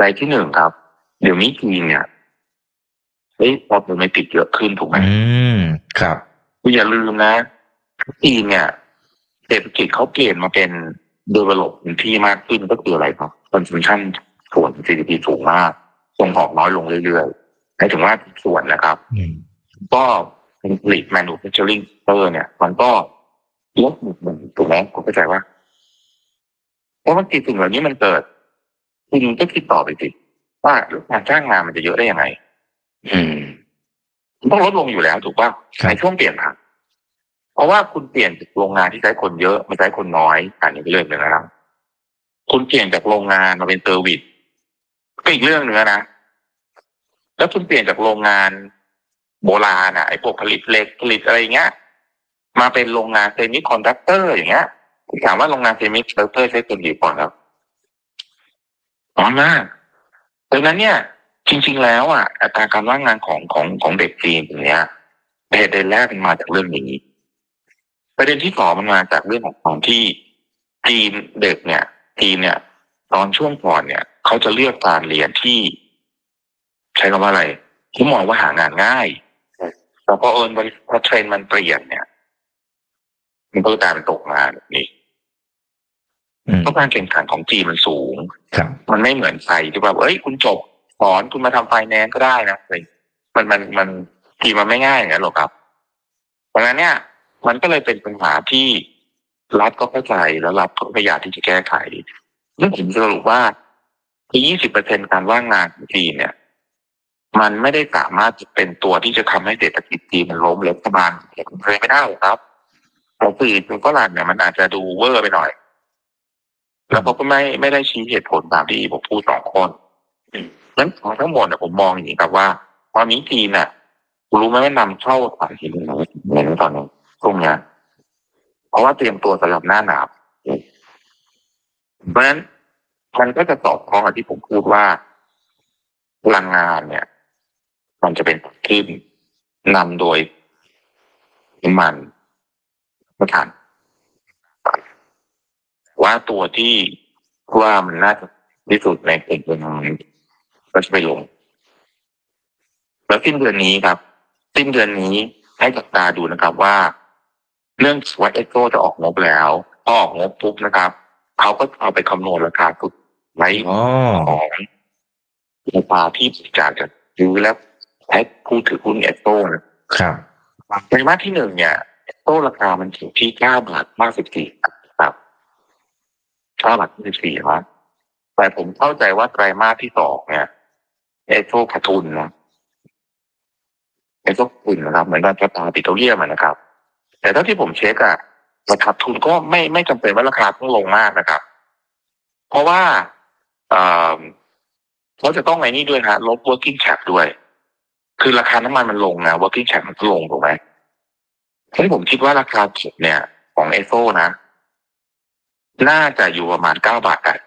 [SPEAKER 3] รายที่หนึ่งครับ เดี๋ยวนี้จีนเนี่ยเฮ้ยพอเป็นไม่ติดเยอะขึ้นถูกไหม
[SPEAKER 1] อืมครับ
[SPEAKER 3] คุณอย่าลืมนะ จีนเนี่ยเศรษฐกิจเขาเปลี่ยนมาเป็น develop พื้นที่มากขึ้นก็คืออะไรครับ consumption ส่วน GDP สูงมากส่งออกน้อยลงเรื่อยๆหมายถึงว่าทุกส่วนนะครับ
[SPEAKER 1] อืม
[SPEAKER 3] ก็เป็นผลิต manufacturing sector เนี่ย มันก็ลดลงถูกไหมคุณเข้าใจว่า เพราะว่าสิ่งเหล่านี้มันเกิดคุณก็คิดต่อไปสิว่าแล้วการจ้างงานมันจะเยอะได้ยังไง
[SPEAKER 1] อืม
[SPEAKER 3] มันต้องลดลงอยู่แล้วถูกป่ะ
[SPEAKER 1] ครับ
[SPEAKER 3] ในช่วงเปลี่ยนผ่าน เพราะว่าคุณเปลี่ยนจากโรงงานที่ใช้คนเยอะมาใช้คนน้อยอันนี้เป็นเรื่องหนึ่งนะครับ คุณเปลี่ยนจากโรงงานมาเป็น service ก็อีกเรื่องหนึ่งนะแล้วคุณเปลี่ยนจากโรงงานโบราณอะไอ้พวกผลิตเหล็กผลิตอะไรเงี้ย มาเป็นโรงงาน semiconductor อย่างเงี้ยคุณถามว่าโรงงาน semiconductor ใช้คนกี่คนครับน้อยมากดังนั้นเนี่ย จริง ๆ แล้วอะอัตราการว่างงานของของของเด็กจีนอย่างเนี้ยประเด็นแรกมันมาจากเรื่องนี้ ประเด็นที่สองมันมาจากเรื่องของความที่จีนเด็กเนี่ยจีนเนี่ย ตอนช่วงก่อนเนี่ยเขาจะเลือกการเรียนที่ ใช้คำว่าอะไรเขามองว่าหางานง่ายแต่พอเอิญพอเทรนด์มันเปลี่ยนเนี่ย มันก็กลายเป็นตกงานแบบนี้
[SPEAKER 1] อืม
[SPEAKER 3] เพราะการแข่งขันของจีนมันสูง
[SPEAKER 1] ครับ
[SPEAKER 3] มันไม่เหมือนไทยที่แบบเอ้ย คุณจบสอนคุณมาทำไฟแนนซ์ก็ได้นะอะไรมันมันมันทีมันไม่ง่ายอย่างนั้นหรอกครับ เพราะฉะนั้นเนี่ย มันก็เลยเป็นปัญหาที่รัฐก็เข้าใจแล้วรัฐก็พยายามที่จะแก้ไขนั่นผมสรุปว่าที่ยี่สิบเปอร์เซ็นการว่างงานของจีนเนี่ย มันไม่ได้สามารถจะเป็นตัวที่จะทำให้เศรษฐกิจจีนมันล้มรัฐบาลเคยไม่ได้หรอกครับเราสื่อเป็นฝรั่งเนี่ยมันอาจจะดูเวอร์ไปหน่อย แล้วเขาก็ไม่ไม่ได้ชี้เหตุผลตามที่ผมพูดสองคนนั้นทั้งหมดเนี่ยผมมองอย่างนี้ครับว่า ตอนนี้จีนน่ะรู้ไหมว่านำเข้าถ่านหินเหมือนตอนนี้ ตรงเนี้ยเพราะว่าเตรียมตัวสำหรับหน้าหนาวเพราะฉะนั้นมันก็จะสอดคล้องกับที่ผมพูดว่าพลังงานเนี่ย มันจะเป็นขึ้นนำโดยน้ำมันประทานว่าตัวที่ว่ามันน่าจะที่สุดในกลุ่มเงินก็จะไปลง แล้วสิ้นเดือนนี้ครับ สิ้นเดือนนี้ให้จับตาดูนะครับว่า เรื่องว่าเอ็กโซจะออกงบแล้วพอออกงบปุ๊บนะครับเขาก็เอาไปคำนวณราคาสุดไว้
[SPEAKER 1] อ๋อ
[SPEAKER 3] ของราคาที่จากจะซื้อแล้วให้ผู้ถือหุ้นเอสโซนะครับไตรมาสที่หนึ่งเนี่ยเอสโซราคามันถึงที่เก้าบาทห้าสิบสี่ครับเก้าบาทห้าสิบสี่ครับแต่ผมเข้าใจว่าไตรมาสที่สองเนี่ยเอสโซขาดทุนนะเอสโซขาดทุนนะครับ เหมือนกับ Star Petroleum อะนะครับ แต่เท่าที่ผมเช็คอะขาดทุนก็ไม่ไม่จำเป็นว่าราคาต้องลงมากนะครับ เพราะว่าเอ่อเขาจะต้องไอ้นี่ด้วยฮะลบ working cap ด้วย คือราคาน้ำมันมันลงนะ working cap มันก็ลงถูกไหมที่ผมคิดว่าราคาสุดเนี่ย ของเอโซนะ น่าจะอยู่ประมาณเก้าบาทอะ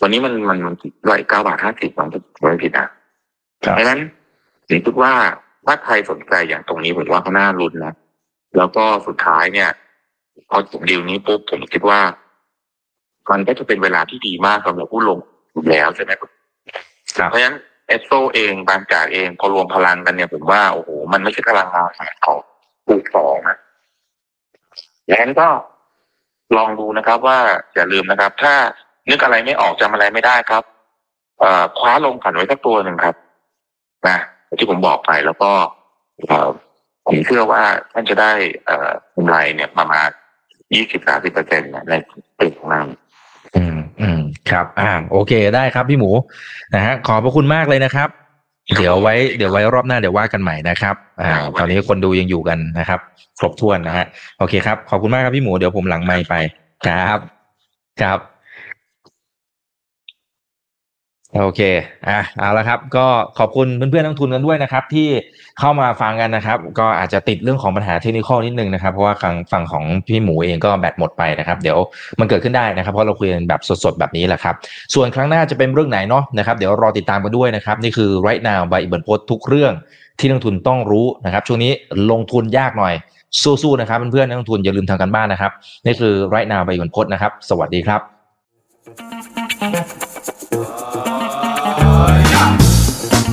[SPEAKER 3] วันนี้มันมันมันร้อยเก้าบาทห้าสิบมันไม่ผิดนะ
[SPEAKER 1] ครับ
[SPEAKER 3] เพราะฉะนั้นผมคิดว่า ถ้าใครสนใจอย่างตรงนี้ผมว่าเขาน่ารุนนะแล้วก็สุดท้ายเนี่ยพอจบดีลนี้ปุ๊บผมคิดว่า มันก็จะเป็นเวลาที่ดีมากสำหรับผู้ลงทุนแล้วใช่ไหมครับ
[SPEAKER 1] ครับ
[SPEAKER 3] เพราะฉะนั้นเอสโซเองบางจากเองพอรวมพลังกันเนี่ยผมว่าโอ้โหมันไม่ใช่พลังงานของปูสองนะแล้วนั้นก็ลองดูนะครับ ว่าอย่าลืมนะครับ ถ้านึกอะไรไม่ออกจำอะไรไม่ได้ครับ เอ่อคว้าลงกันไว้สักตัวหนึ่งครับนะ ที่ผมบอกไปแล้วก็เอ่อผมเชื่อว่าท่านจะได้เอ่อกำไรเนี่ยประมาณยี่สิบสาสิบเปอร์เซ็นต์ในปีข้างหน้า
[SPEAKER 1] อืมอืมครับ อ่า โอเคได้ครับพี่หมูนะฮะขอบพระคุณมากเลยนะครับ เดี๋ยวไว้เดี๋ยวไว้รอบหน้าเดี๋ยวว่ากันใหม่นะครับ อ่า
[SPEAKER 3] ครับ
[SPEAKER 1] ตอนนี้คนดูยังอยู่กันนะครับ ครบถ้วนนะฮะโอเคครับ ขอบคุณมากครับพี่หมูเดี๋ยวผมหลังไมค์ไปครับ ครับ โอเค อะ เอาละครับ ก็ขอบคุณเพื่อนๆนักทุนกันด้วยนะครับ ที่เข้ามาฟังกันนะครับ ก็อาจจะติดเรื่องของปัญหาเทคนิคนิดนึงนะครับ เพราะว่าฝั่งฝั่งของพี่หมูเองก็แบตหมดไปนะครับ เดี๋ยวมันเกิดขึ้นได้นะครับ เพราะเราคุยกันแบบสดๆแบบนี้แหละครับ ส่วนครั้งหน้าจะเป็นเรื่องไหนเนาะนะครับ เดี๋ยวรอติดตามกันด้วยนะครับ นี่คือ right now by อิบันพศทุกเรื่องที่นักทุนต้องรู้นะครับ ช่วงนี้ลงทุนยากหน่อย สู้ๆนะครับเพื่อนๆนักทุนอย่าลืมทำกันบ้านนะครับ นี่คือ right now by อิบันพศนะครับ สวัสดีครับ